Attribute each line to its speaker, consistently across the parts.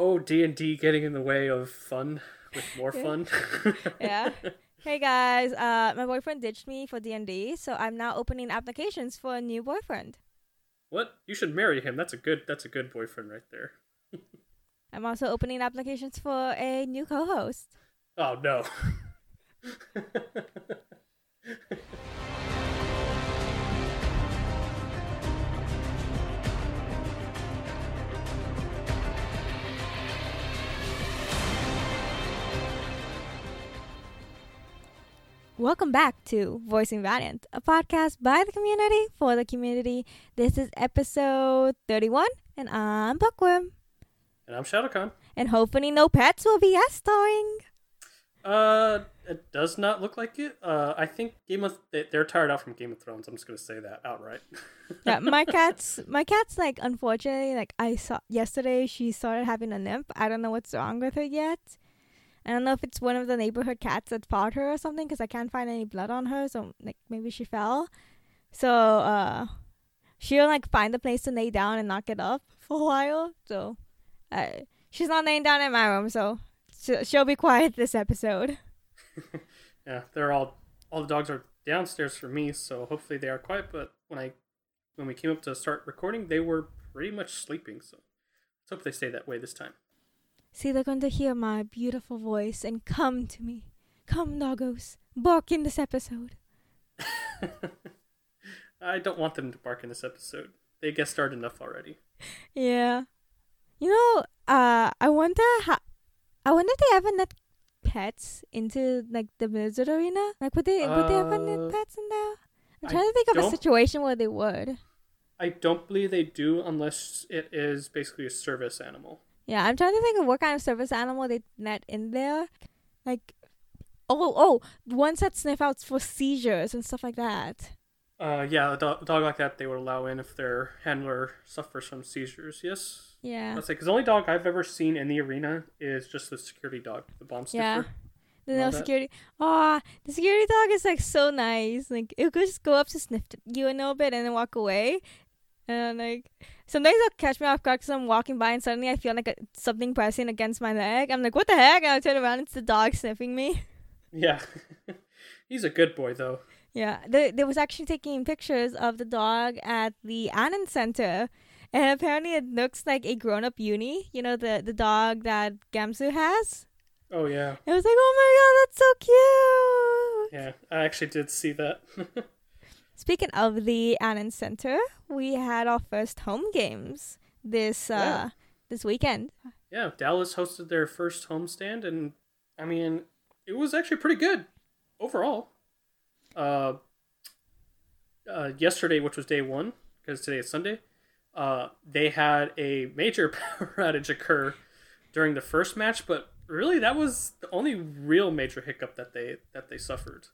Speaker 1: Oh, D and D getting in the way of fun with more fun.
Speaker 2: yeah. Hey guys, uh, my boyfriend ditched me for D and D, so I'm now opening applications for a new boyfriend.
Speaker 1: What? You should marry him. That's a good. That's a good boyfriend right there.
Speaker 2: I'm also opening applications for a new co-host.
Speaker 1: Oh no.
Speaker 2: Welcome back to Voicing Valiant, a podcast by the community for the community. This is episode 31, and I'm Bookworm.
Speaker 1: And I'm Shadowcon.
Speaker 2: And hopefully, no pets will be guest starring.
Speaker 1: Uh, it does not look like it. Uh, I think Game of they're tired out from Game of Thrones. I'm just gonna say that outright.
Speaker 2: yeah, my cat's my cat's like unfortunately like I saw yesterday she started having a nymph. I don't know what's wrong with her yet. I don't know if it's one of the neighborhood cats that fought her or something because I can't find any blood on her. So like maybe she fell. So uh, she'll like find a place to lay down and not get up for a while. So she's not laying down in my room, so she'll be quiet this episode.
Speaker 1: yeah, they're all all the dogs are downstairs for me, so hopefully they are quiet. But when I when we came up to start recording, they were pretty much sleeping. So let's hope they stay that way this time.
Speaker 2: See, they're going to hear my beautiful voice and come to me. Come, doggos, bark in this episode.
Speaker 1: I don't want them to bark in this episode. They get started enough already.
Speaker 2: Yeah. You know, uh, I wonder how. I wonder if they ever let pets into like the Blizzard arena. Like, would they uh, would they ever let uh, pets in there? I'm trying I to think of a situation where they would.
Speaker 1: I don't believe they do unless it is basically a service animal.
Speaker 2: Yeah, I'm trying to think of what kind of service animal they net in there. Like, oh, oh, ones that sniff out for seizures and stuff like that.
Speaker 1: Uh, yeah, a dog, a dog like that they would allow in if their handler suffers from seizures. Yes.
Speaker 2: Yeah.
Speaker 1: Let's say because the only dog I've ever seen in the arena is just the security dog, the bomb sniffer. Yeah.
Speaker 2: The no security. Oh, the security dog is like so nice. Like it could just go up to sniff you a little bit and then walk away. And like sometimes they'll catch me off guard because I'm walking by and suddenly I feel like a, something pressing against my leg. I'm like, what the heck? And I turn around, it's the dog sniffing me.
Speaker 1: Yeah, he's a good boy though.
Speaker 2: Yeah, they they was actually taking pictures of the dog at the Allen Center, and apparently it looks like a grown up uni. You know the the dog that Gamsu has.
Speaker 1: Oh yeah.
Speaker 2: It was like, oh my god, that's so
Speaker 1: cute. Yeah, I actually did see that.
Speaker 2: Speaking of the Allen Center, we had our first home games this uh yeah. this weekend.
Speaker 1: Yeah, Dallas hosted their first homestand and I mean, it was actually pretty good overall. Uh uh, yesterday, which was day one, because today is Sunday, uh, they had a major power outage occur during the first match, but really that was the only real major hiccup that they that they suffered.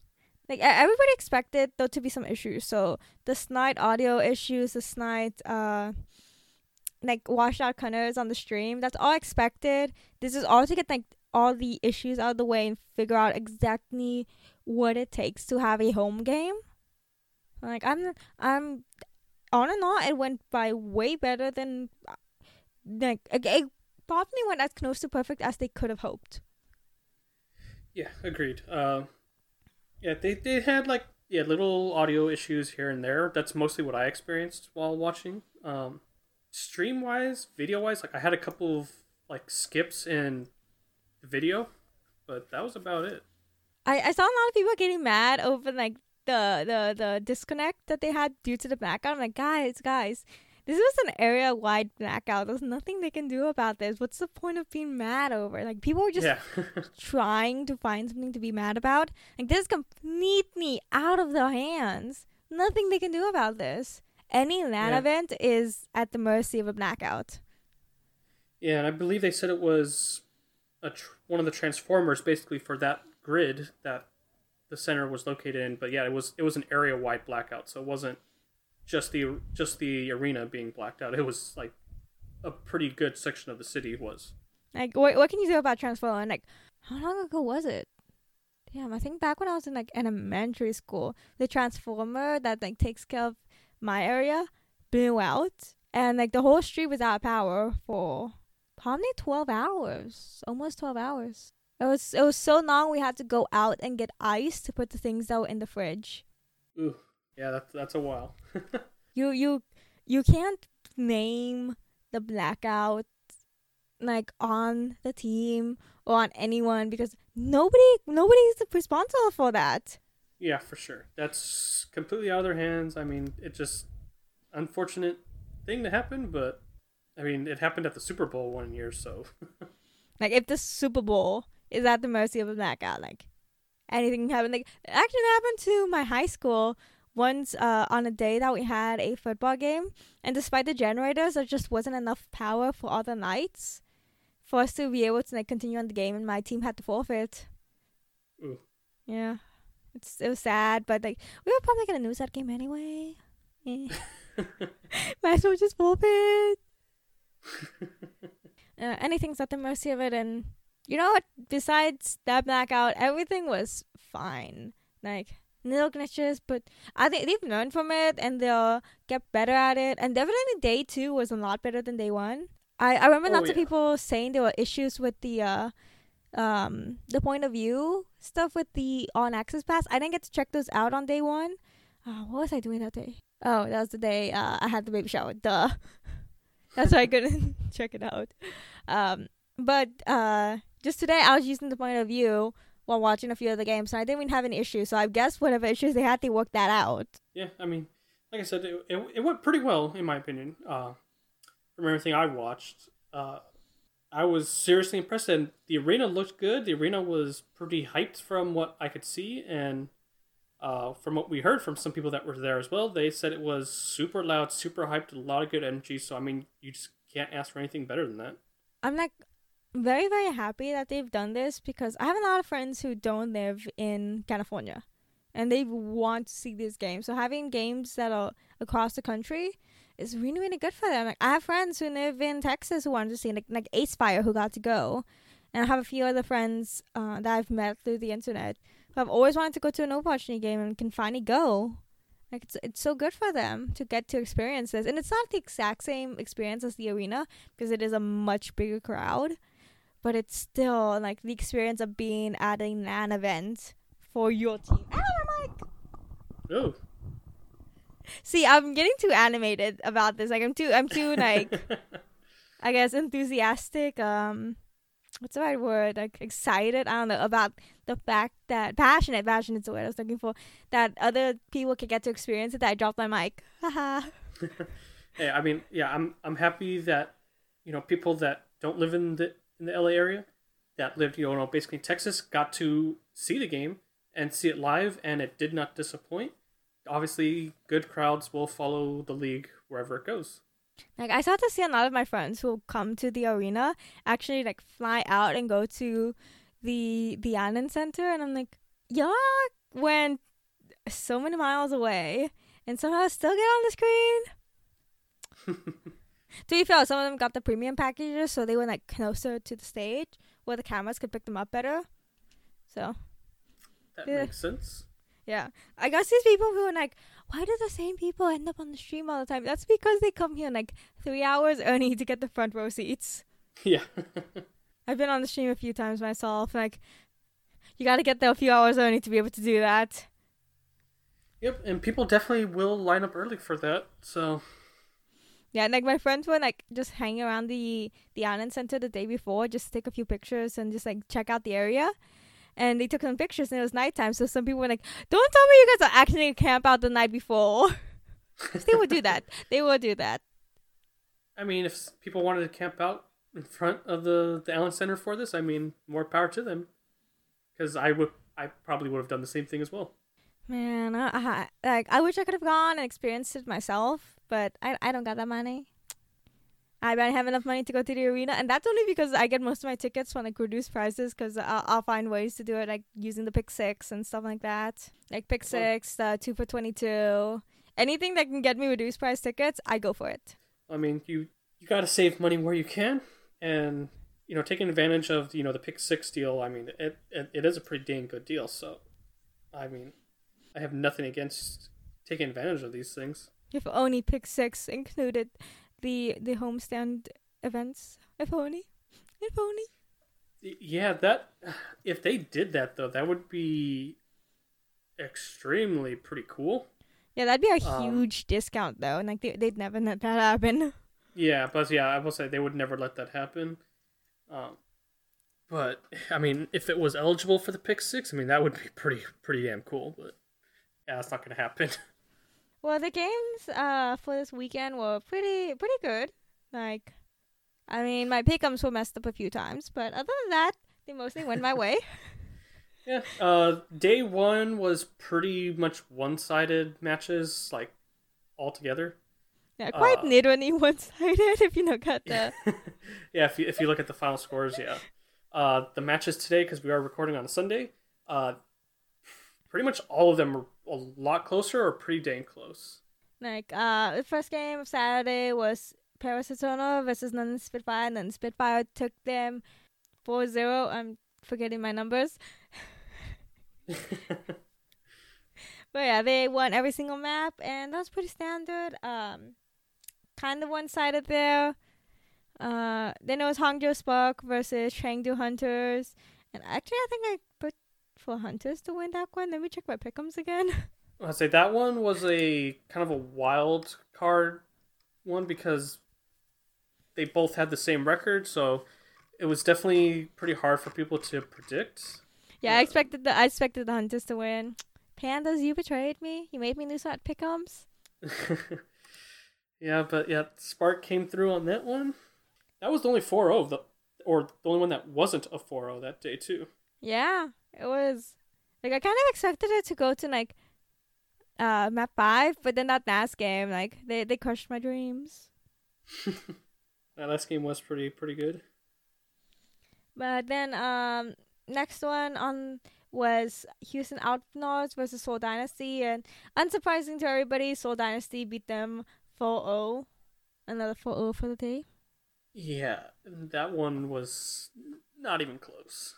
Speaker 2: Like everybody expected there to be some issues. So the snide audio issues, the snide uh like washed out colors on the stream, that's all expected. This is all to get like all the issues out of the way and figure out exactly what it takes to have a home game. Like I'm I'm on and on it went by way better than like it probably went as close to perfect as they could have hoped.
Speaker 1: Yeah, agreed. Uh yeah, they they had like yeah little audio issues here and there. That's mostly what I experienced while watching. Um, stream wise, video wise, like I had a couple of like skips in the video, but that was about it.
Speaker 2: I, I saw a lot of people getting mad over like the the the disconnect that they had due to the blackout. I'm like, guys, guys, this was an area wide blackout. There's nothing they can do about this. What's the point of being mad over? Like people were just
Speaker 1: yeah.
Speaker 2: trying to find something to be mad about. Like this is completely out of their hands. Nothing they can do about this. Any LAN yeah. event is at the mercy of a blackout.
Speaker 1: Yeah, and I believe they said it was a tr- one of the transformers basically for that grid that the center was located in. But yeah, it was it was an area wide blackout, so it wasn't just the just the arena being blacked out. It was like a pretty good section of the city was.
Speaker 2: Like what what can you do about Transformer? And like how long ago was it? Damn, I think back when I was in like elementary school, the transformer that like takes care of my area blew out and like the whole street was out of power for probably twelve hours? Almost twelve hours. It was it was so long we had to go out and get ice to put the things that were in the fridge.
Speaker 1: Ooh, yeah, that's that's a while.
Speaker 2: You you you can't name the blackout like on the team or on anyone because nobody nobody is responsible for that.
Speaker 1: yeah, for sure. That's completely out of their hands. I mean, it just unfortunate thing to happen, but I mean, it happened at the Super Bowl one year, so
Speaker 2: Like if the Super Bowl is at the mercy of a blackout, like anything can happen. Like it actually happened to my high school once uh, on a day that we had a football game, and despite the generators, there just wasn't enough power for all the nights for us to be able to like continue on the game, and my team had to forfeit.
Speaker 1: Ooh.
Speaker 2: Yeah, it's it was sad, but like we were probably gonna lose that game anyway. Eh. Might as well just forfeit. uh, anything's at the mercy of it and you know what besides that blackout everything was fine like little glitches but i think they've learned from it and they'll get better at it. And definitely day two was a lot better than day one. I, I remember
Speaker 1: Oh,
Speaker 2: lots of people saying there were issues with the uh um the point of view stuff with the on access pass. I didn't get to check those out on day one. Uh, what was i doing that day? Oh that was the day uh, i had the baby shower. Duh. That's why i couldn't check it out. Um but uh just today I was using the point of view while watching a few of the games and I didn't even have an issue. So I guess whatever issues they had, they worked that out.
Speaker 1: yeah, I mean, like I said, it, it, it went pretty well in my opinion. Uh, from everything I watched, uh, I was seriously impressed, and the arena looked good. The arena was pretty hyped from what I could see, and uh, from what we heard from some people that were there as well, they said it was super loud, super hyped, a lot of good energy. So I mean, you just can't ask for anything better than that.
Speaker 2: I'm like very, very happy that they've done this because I have a lot of friends who don't live in California and they want to see these games. So having games that are across the country is really, really good for them. Like I have friends who live in Texas who wanted to see like like Ace Fire who got to go. And I have a few other friends uh, that I've met through the internet who have always wanted to go to an Overwatch game and can finally go. Like it's it's so good for them to get to experience this, and it's not the exact same experience as the arena because it is a much bigger crowd, but it's still like the experience of being at a LAN event for your team. Ow, my mic!
Speaker 1: Oh,
Speaker 2: See, I'm getting too animated about this. Like I'm too I'm too like I guess enthusiastic. Um, what's the right word? Like excited. I don't know about the fact that passionate. Passionate is the word I was looking for. That other people could get to experience it. That I dropped my mic. Haha.
Speaker 1: hey, I mean, yeah, I'm I'm happy that you know people that don't live in the in the LA area, that lived you know basically in Texas, got to see the game and see it live, and it did not disappoint. Obviously, good crowds will follow the league wherever it goes.
Speaker 2: Like I start to see a lot of my friends who come to the arena actually like fly out and go to the the Allen Center, and I'm like, y'all went so many miles away and somehow still get on the screen. To be fair, some of them got the premium packages, so they went like closer to the stage where the cameras could pick them up better. So
Speaker 1: That
Speaker 2: Yeah.
Speaker 1: makes sense.
Speaker 2: yeah, I guess these people who are like, why do the same people end up on the stream all the time? That's because they come here like three hours early to get the front row seats.
Speaker 1: Yeah.
Speaker 2: I've been on the stream a few times myself. Like, you got to get there a few hours early to be able to do that.
Speaker 1: yep, and people definitely will line up early for that. So
Speaker 2: Yeah, like my friends were like just hanging around the the Allen Center the day before, just to take a few pictures and just like check out the area. And they took some pictures, and it was nighttime. So some people were like, "Don't tell me you guys are actually camp out the night before." they would do that. They would do that.
Speaker 1: I mean, if people wanted to camp out in front of the the Allen Center for this, I mean, more power to them. Because I would, I probably would have done the same thing as well.
Speaker 2: Man, I, I like I wish I could have gone and experienced it myself, but I I don't got that money. I don't have enough money to go to the arena, and that's only because I get most of my tickets from like reduced prices. Because I'll, I'll find ways to do it, like using the Pick Six and stuff like that. Like Pick Six, the two for twenty two, anything that can get me reduced price tickets, I go for it.
Speaker 1: I mean, you you got to save money where you can, and you know, taking advantage of you know the pick six deal. I mean, it it, it is a pretty dang good deal. So, I mean, I have nothing against taking advantage of these things.
Speaker 2: If only Pick Six included the the homestand events. If only. if only.
Speaker 1: Yeah, that if they did that though, that would be extremely pretty cool.
Speaker 2: Yeah, that'd be a
Speaker 1: Um,
Speaker 2: huge discount though, and like they, they'd never let that happen.
Speaker 1: Yeah, but yeah, I will say they would never let that happen. Um, but I mean, if it was eligible for the pick six, I mean that would be pretty pretty damn cool. But yeah, that's not gonna happen.
Speaker 2: Well, the games uh for this weekend were pretty pretty good. Like, I mean, my pickums were messed up a few times, but other than that, they mostly went my way.
Speaker 1: Yeah. Uh, day one was pretty much one-sided matches, like all together.
Speaker 2: Yeah, quite
Speaker 1: Uh,
Speaker 2: literally one-sided if you look at the.
Speaker 1: yeah, if you, if you look at the final scores, yeah. Uh, the matches today, because we are recording on a Sunday, uh, pretty much all of them are a lot closer or pretty dang close.
Speaker 2: Like, uh, the first game of Saturday was Paris Eternal versus London Spitfire, and then Spitfire took them 4-0. I'm forgetting my numbers. But yeah, they won every single map, and that was pretty standard. Um, kind of one-sided there. Uh, then it was Hangzhou Spark versus Chengdu Hunters, and actually, I think I for Hunters to win that one. Let me check my pickums again.
Speaker 1: I'd say that one was a kind of a wild card one because they both had the same record, so it was definitely pretty hard for people to predict.
Speaker 2: yeah, I expected the I expected the Hunters to win. Pandas, you betrayed me. You made me lose at pickums.
Speaker 1: yeah, but yeah, Spark came through on that one. That was the only 4-0 of the or the only one that wasn't a 4-0 that day too.
Speaker 2: Yeah, it was like I kind of expected it to go to like uh map five, but then that last game, like they they crushed my dreams.
Speaker 1: That last game was pretty pretty good.
Speaker 2: But then um next one on was Houston Outlaws versus Seoul Dynasty and unsurprising to everybody, Seoul Dynasty beat them 4-0. Another 4-0 for the day.
Speaker 1: Yeah, that one was not even close.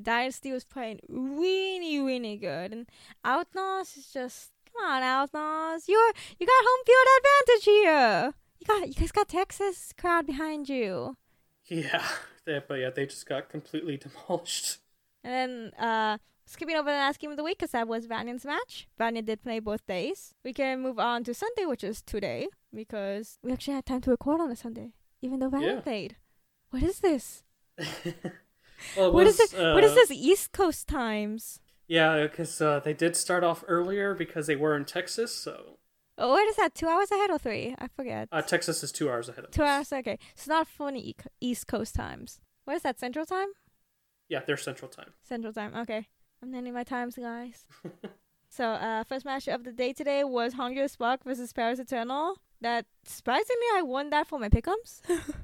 Speaker 2: Dynasty was playing really, really good. And Outlaws is just come on, Outlaws. You're you got home field advantage here. You got you guys got Texas crowd behind you.
Speaker 1: Yeah, they, but yeah, they just got completely demolished.
Speaker 2: And then uh skipping over the last game of the week because that was Valiant's match. Valiant did play both days. We can move on to Sunday, which is today, because we actually had time to record on a Sunday, even though Valiant
Speaker 1: Yeah.
Speaker 2: played. What is this?
Speaker 1: well,
Speaker 2: What is
Speaker 1: was,
Speaker 2: it? what is
Speaker 1: uh,
Speaker 2: this East Coast times?
Speaker 1: Yeah, because uh, they did start off earlier because they were in Texas, so
Speaker 2: Oh, what is that? Two hours ahead or three? I forget.
Speaker 1: uh, Texas is two hours ahead of
Speaker 2: Two
Speaker 1: us.
Speaker 2: hours. Okay, it's not funny East Coast times. What is that? Central time?
Speaker 1: Yeah, they're Central Time.
Speaker 2: Central time. Okay, I'm naming my times, guys. so, uh, first match of the day today was Hangzhou Spark versus Paris Eternal. That surprisingly, I won that for my pickums.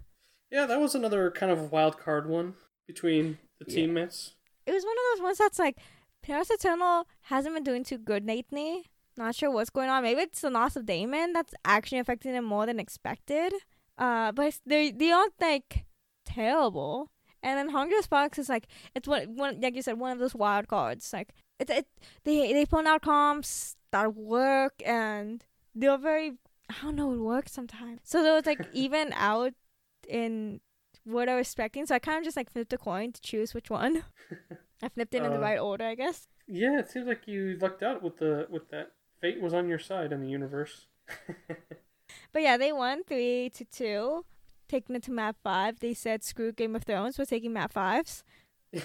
Speaker 1: Yeah, that was another kind of wild card one between the
Speaker 2: Yeah.
Speaker 1: teammates.
Speaker 2: it was one of those ones that's like Paris Eternal hasn't been doing too good lately. Not sure what's going on. Maybe it's the loss of Damon that's actually affecting him more than expected. Uh, but it's- they they aren't like terrible. And then Hunger Sparks is like it's one one like you said one of those wild cards. Like it it they they put out comps that work and they're very I don't know it works sometimes. So there was like even out in what I was expecting. So I kind of just like flipped a coin to choose which one. I flipped it in the
Speaker 1: Uh,
Speaker 2: right order, I guess.
Speaker 1: Yeah, it seems like you lucked out with the with that. Fate was on your side in the universe.
Speaker 2: But yeah, they won three to two, taking it to map five. They said screw Game of Thrones, we're taking map fives.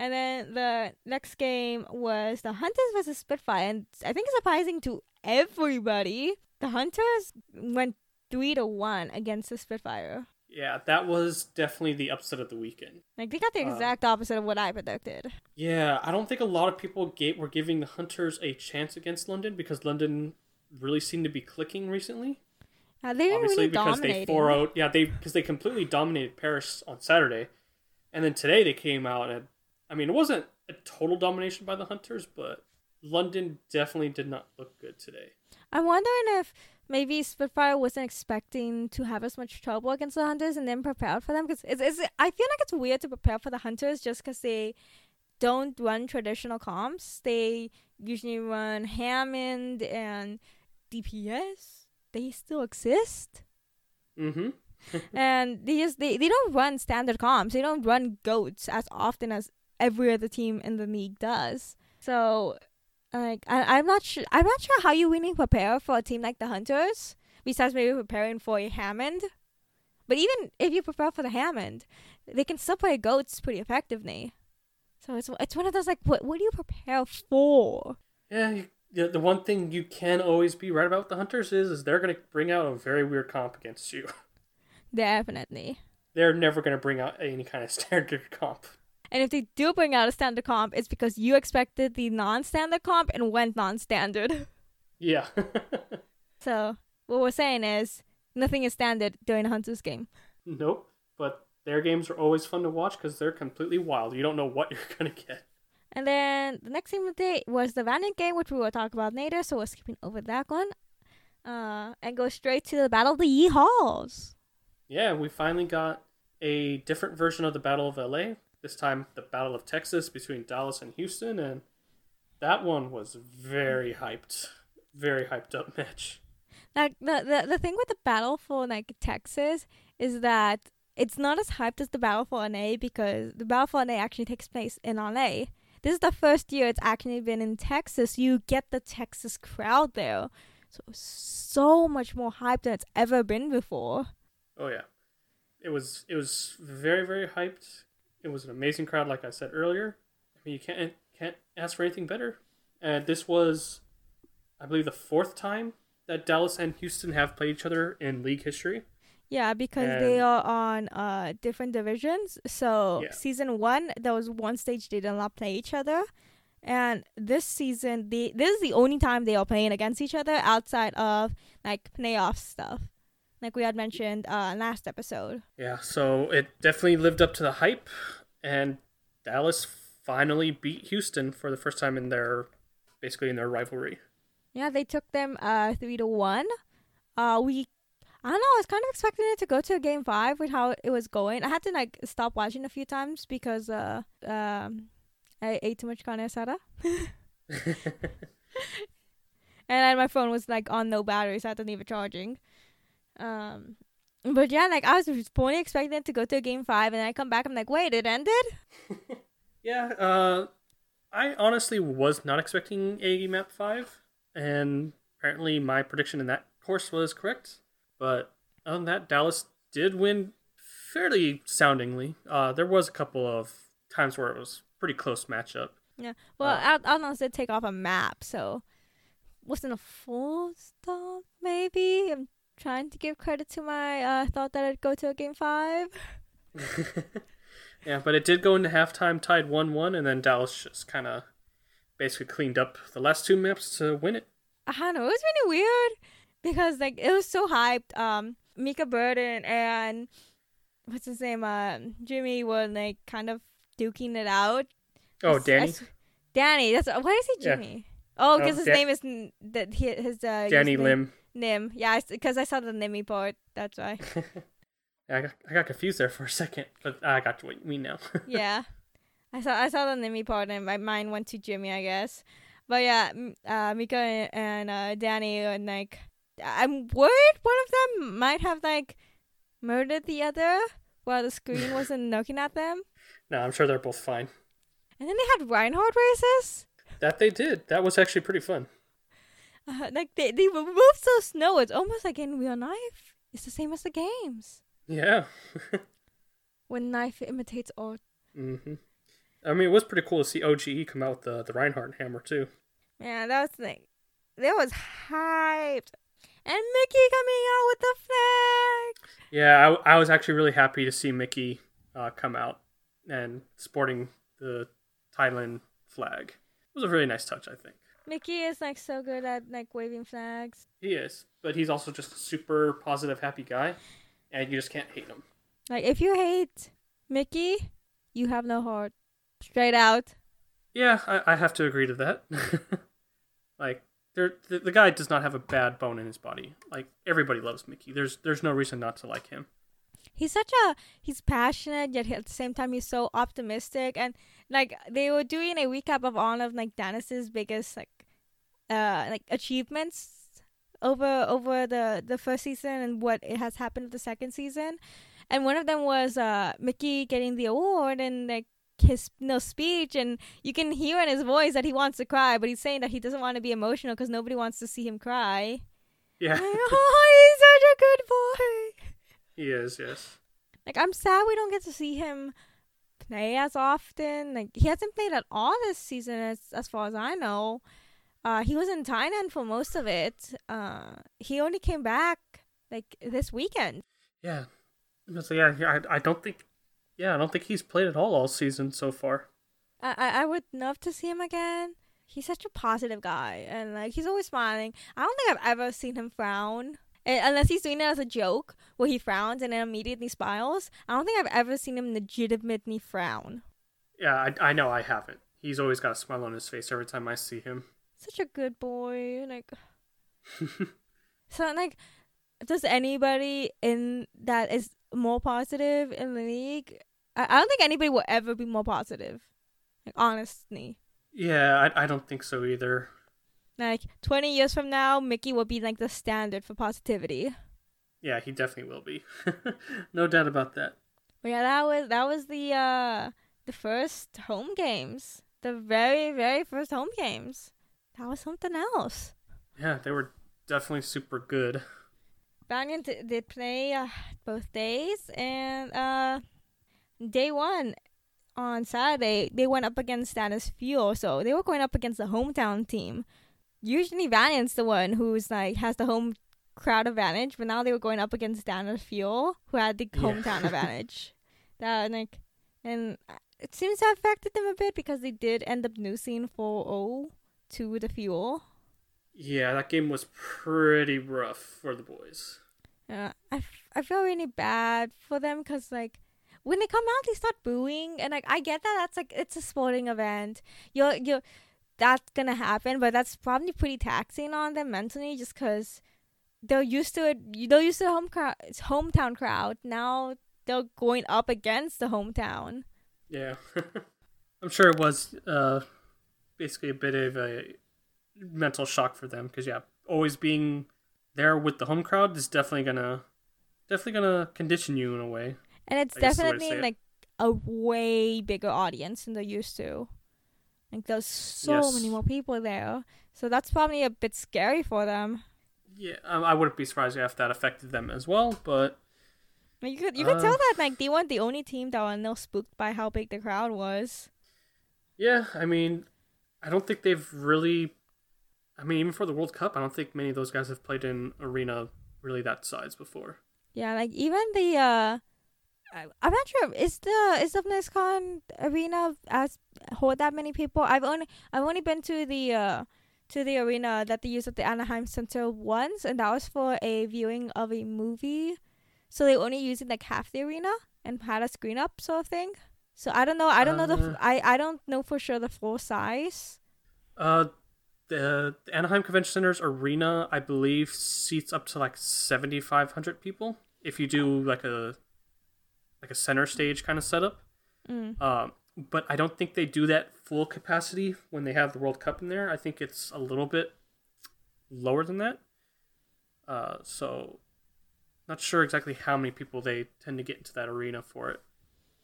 Speaker 2: And then the next game was the Hunters versus Spitfire, and I think it's surprising to everybody, the Hunters went three to one against the Spitfire.
Speaker 1: Yeah, that was definitely the upset of the weekend.
Speaker 2: Like they got the
Speaker 1: Uh,
Speaker 2: exact opposite of what I predicted.
Speaker 1: Yeah, I don't think a lot of people were giving the Hunters a chance against London because London really seemed to be clicking recently.
Speaker 2: Uh, they were
Speaker 1: Obviously,
Speaker 2: really
Speaker 1: because
Speaker 2: dominating.
Speaker 1: they four out. Yeah, they because they completely dominated Paris on Saturday, and then today they came out and I mean it wasn't a total domination by the Hunters, but London definitely did not look good today.
Speaker 2: I'm wondering if maybe Spitfire wasn't expecting to have as much trouble against the Hunters and then prepared for them. Because it's, it's, I feel like it's weird to prepare for the Hunters just because they don't run traditional comps. They usually run Hammond and DPS. They still exist.
Speaker 1: Mm-hmm.
Speaker 2: and they just they, they don't run standard comps. They don't run goats as often as every other team in the league does. So like I I'm not sure I'm not sure how you really prepare for a team like the Hunters, besides maybe preparing for a Hammond. But even if you prepare for the Hammond, they can still play goats pretty effectively. So it's it's one of those like what what do you prepare for?
Speaker 1: Yeah, you, the, the one thing you can always be right about with the Hunters is, is they're going to bring out a very weird comp against you.
Speaker 2: Definitely.
Speaker 1: They're never going to bring out any kind of standard comp.
Speaker 2: And if they do bring out a standard comp, it's because you expected the non-standard comp and went non-standard.
Speaker 1: Yeah.
Speaker 2: so what we're saying is nothing is standard during a Hunters game.
Speaker 1: nope. But their games are always fun to watch because they're completely wild. You don't know what you're going to get.
Speaker 2: And then the next game of the day was the Valiant game, which we will talk about later. So we're skipping over that one, uh, and go straight to the Battle of the Yee Halls.
Speaker 1: Yeah, we finally got a different version of the Battle of LA. This time, the Battle of Texas between Dallas and Houston, and that one was very hyped, very hyped up match.
Speaker 2: Like the the the thing with the Battle for like Texas is that it's not as hyped as the Battle for LA because the Battle for LA actually takes place in LA. This is the first year it's actually been in Texas. You get the Texas crowd there. So so much more hyped than it's ever been before.
Speaker 1: Oh yeah, it was it was very very hyped. It was an amazing crowd, like I said earlier. I mean, you can't can't ask for anything better. And this was, I believe, the fourth time that Dallas and Houston have played each other in league history.
Speaker 2: Yeah, because they are on uh different divisions. So
Speaker 1: Yeah.
Speaker 2: season one, there was one stage they did not play each other, and this season, they this is the only time they are playing against each other outside of like playoff stuff, like we had mentioned uh last episode.
Speaker 1: Yeah, so it definitely lived up to the hype, and Dallas finally beat Houston for the first time in their basically in their rivalry.
Speaker 2: Yeah, they took them uh three to one. Uh, we. I don't know. I was kind of expecting it to go to a game five with how it was going. I had to like stop watching a few times because uh um I ate too much carne asada. and then my phone was like on no battery, so I had to leave it charging. Um, but yeah, like I was fully expecting it to go to a game five, and then I come back, I'm like, wait, it ended.
Speaker 1: Yeah, uh, I honestly was not expecting a map five, and apparently my prediction in that course was correct. But other than that, Dallas did win fairly soundingly. Uh, there was a couple of times where it was pretty close matchup.
Speaker 2: Yeah. Well,
Speaker 1: Uh,
Speaker 2: Al- Alnos did take off a map, so wasn't a full stop. Maybe I'm trying to give credit to my uh, thought that it'd go to a game five.
Speaker 1: yeah, but it did go into halftime tied one one, and then Dallas just kind of basically cleaned up the last two maps to win it.
Speaker 2: I don't know. It was really weird because like it was so hyped. Um, Mica Burton and what's his name? Uh, Jimmy were like kind of duking it out.
Speaker 1: Oh,
Speaker 2: I s- I
Speaker 1: Danny,
Speaker 2: Danny. That's why is he
Speaker 1: Yeah.
Speaker 2: Jimmy? Oh,
Speaker 1: Oh,
Speaker 2: because his
Speaker 1: Da-
Speaker 2: name is that he his uh
Speaker 1: Danny Lim.
Speaker 2: Nim. Yeah, because I saw the Nimmy part. That's why.
Speaker 1: Yeah, I got, I got confused there for a second, but I got what you mean now.
Speaker 2: yeah, I saw I saw the Nimmy part and my mind went to Jimmy, I guess. But yeah, uh, Mika and uh, Danny and like I'm worried one of them might have like murdered the other while the screen wasn't looking at them.
Speaker 1: no, I'm sure they're both fine.
Speaker 2: And then they had Reinhardt races.
Speaker 1: That they did. That was actually pretty fun.
Speaker 2: Uh, like they they were moved so slow. It's almost like in real life. It's the same as the games
Speaker 1: Yeah.
Speaker 2: when knife imitates art.
Speaker 1: hmm I mean, it was pretty cool to see OGE come out with the the Reinhardt hammer too.
Speaker 2: Yeah, that was thing. That was hyped. And Mickie coming out with the flag.
Speaker 1: Yeah, I, I was actually really happy to see Mickie uh, come out and sporting the Thailand flag. It was a really nice touch, I think.
Speaker 2: Mickie is like so good at like waving flags.
Speaker 1: He is, but he's also just a super positive, happy guy, and you just can't hate him.
Speaker 2: Like if you hate Mickie, you have no heart. Straight out.
Speaker 1: Yeah, I, I have to agree to that. like, there, the, the guy does not have a bad bone in his body. Like everybody loves Mickie. There's there's no reason not to like him.
Speaker 2: He's such a he's passionate yet at the same time he's so optimistic and like they were doing a recap of all of like Dennis's biggest like uh like achievements over over the the first season and what it has happened with the second season, and one of them was uh Mickie getting the award and like his no speech. And you can hear in his voice that he wants to cry but he's saying that he doesn't want to be emotional because nobody wants to see him cry.
Speaker 1: Yeah,
Speaker 2: like, oh he's such a good boy.
Speaker 1: He is. Yes.
Speaker 2: like i'm sad we don't get to see him play as often. Like he hasn't played at all this season as as far as i know uh he was in thailand for most of it uh he only came back like this weekend
Speaker 1: Yeah. So yeah, I, I don't think. Yeah, I don't think he's played at all all season so far.
Speaker 2: I, I would love to see him again. He's such a positive guy, and like he's always smiling. I don't think I've ever seen him frown, unless he's doing it as a joke, where he frowns and then immediately smiles. I don't think I've ever seen him legitimately frown.
Speaker 1: Yeah, I, I know I haven't. He's always got a smile on his face every time I see him.
Speaker 2: Such a good boy, like. so like, does anybody in that is more positive in the league? I, I don't think anybody will ever be more positive. Like honestly.
Speaker 1: Yeah, I, I don't think so either.
Speaker 2: Like 20 years from now, Mickie will be like the standard for positivity.
Speaker 1: Yeah, he definitely will be. no doubt about that.
Speaker 2: But yeah, that was that was the uh the first home games. The very very first home games. That was something else.
Speaker 1: Yeah, they were definitely super good.
Speaker 2: D- did play uh, both days and uh day 1 on Saturday, they went up against Dallas Fuel, so they were going up against the hometown team. Usually Valiant's the one who's like has the home crowd advantage, but now they were going up against Dallas Fuel, who had the
Speaker 1: Yeah.
Speaker 2: hometown advantage. That like, and it seems to have affected them a bit because they did end up losing 4-0 to the Fuel.
Speaker 1: Yeah, that game was pretty rough for the boys.
Speaker 2: Yeah, I, f- I feel really bad for them because like when they come out they start booing and like I get that that's like it's a sporting event. You're you're that's gonna happen, but that's probably pretty taxing on them mentally just because they're used to it. They're used to the home crowd, hometown crowd. Now they're going up against the hometown.
Speaker 1: Yeah. I'm sure it was uh, basically a bit of a mental shock for them because, yeah, always being there with the home crowd is definitely gonna definitely gonna condition you in a way.
Speaker 2: And it's
Speaker 1: I guess the way to
Speaker 2: definitely
Speaker 1: say it.
Speaker 2: like a way bigger audience than they're used to. Like there's so
Speaker 1: Yes.
Speaker 2: many more people there. So that's probably a bit scary for them.
Speaker 1: Yeah, um, I wouldn't be surprised if that affected them as well, but
Speaker 2: you could you could
Speaker 1: Uh,
Speaker 2: tell that like they weren't the only team that were no spooked by how big the crowd was.
Speaker 1: yeah, I mean, I don't think they've really. I mean, even for the World Cup, I don't think many of those guys have played in arena really that size before.
Speaker 2: Yeah, like even the uh I'm not sure is the is the BlizzCon arena as hold that many people? I've only I've only been to the uh to the arena that they use at the Anaheim Center once and that was for a viewing of a movie. So they only using like half the arena and had a screen up sort of thing. So I don't know. I don't know the
Speaker 1: I
Speaker 2: f- I I don't know for sure the full size.
Speaker 1: Uh, the, the Anaheim Convention Center's arena, I believe, seats up to like seventy five hundred people. If you do like a like a center stage kind of setup,
Speaker 2: Mm.
Speaker 1: um, but I don't think they do that full capacity when they have the World Cup in there. I think it's a little bit lower than that. Uh, so not sure exactly how many people they tend to get into that arena for it,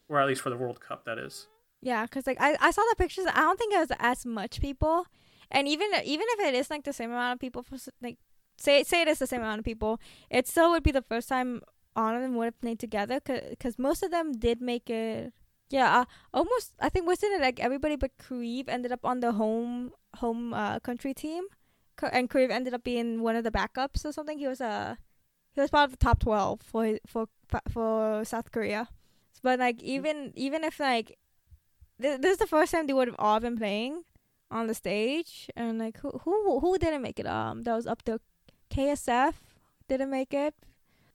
Speaker 1: or at least for the World Cup. That is.
Speaker 2: Yeah, cause like I, I saw the pictures. I don't think it was as much people, and even even if it is like the same amount of people for like say say it is the same amount of people, it still would be the first time all of them would have played together. because most of them did make it. Yeah, uh, almost. I think wasn't it like everybody but Kariv ended up on the home home uh, country team, and Kariv ended up being one of the backups or something. He was a he was part of the top twelve for for for South Korea. But like even even if like this, this is the first time they would have all been playing on the stage, and like who who who didn't make it? Um, that was up to KSF didn't make it.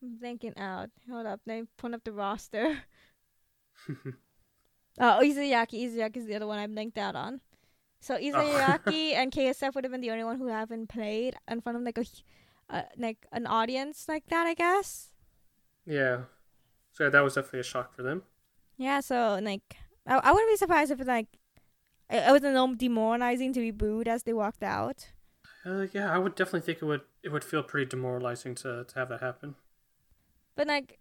Speaker 2: I'm thinking out. Hold up, let me pull up the roster. Oh, Izayaki. Izayaki is the other one I'm linked out on. So Izayaki and KSF would have been the only one who haven't played in front of like a uh, like an audience like that, I guess.
Speaker 1: Yeah. So yeah, that was definitely a shock for them.
Speaker 2: Yeah, so like I, I wouldn't be surprised if it like it, it was a little demoralizing to be booed as they walked out.
Speaker 1: Uh, yeah, I would definitely think it would it would feel pretty demoralizing to, to have that happen.
Speaker 2: But like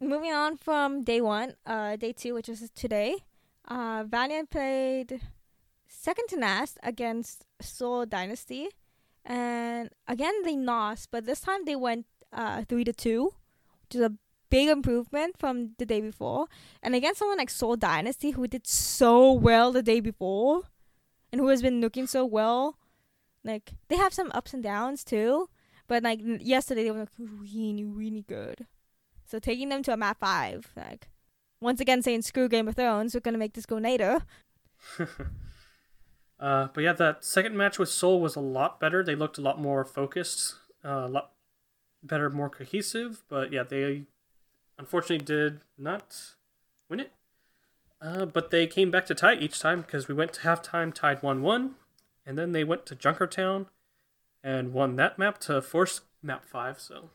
Speaker 2: moving on from day one, uh, day two, which is today, uh, Valiant played second to last against Seoul Dynasty, and again they lost, but this time they went uh three to two, which is a big improvement from the day before. And against someone like Seoul Dynasty, who did so well the day before, and who has been looking so well, like they have some ups and downs too. But like yesterday, they were like really, really good. So taking them to a map five, like once again saying screw Game of Thrones, we're gonna make this go later.
Speaker 1: uh, but yeah, that second match with Soul was a lot better. They looked a lot more focused, uh, a lot better, more cohesive. But yeah, they unfortunately did not win it. Uh, but they came back to tie each time because we went to halftime tied 1 1, and then they went to Junkertown and won that map to force map 5. So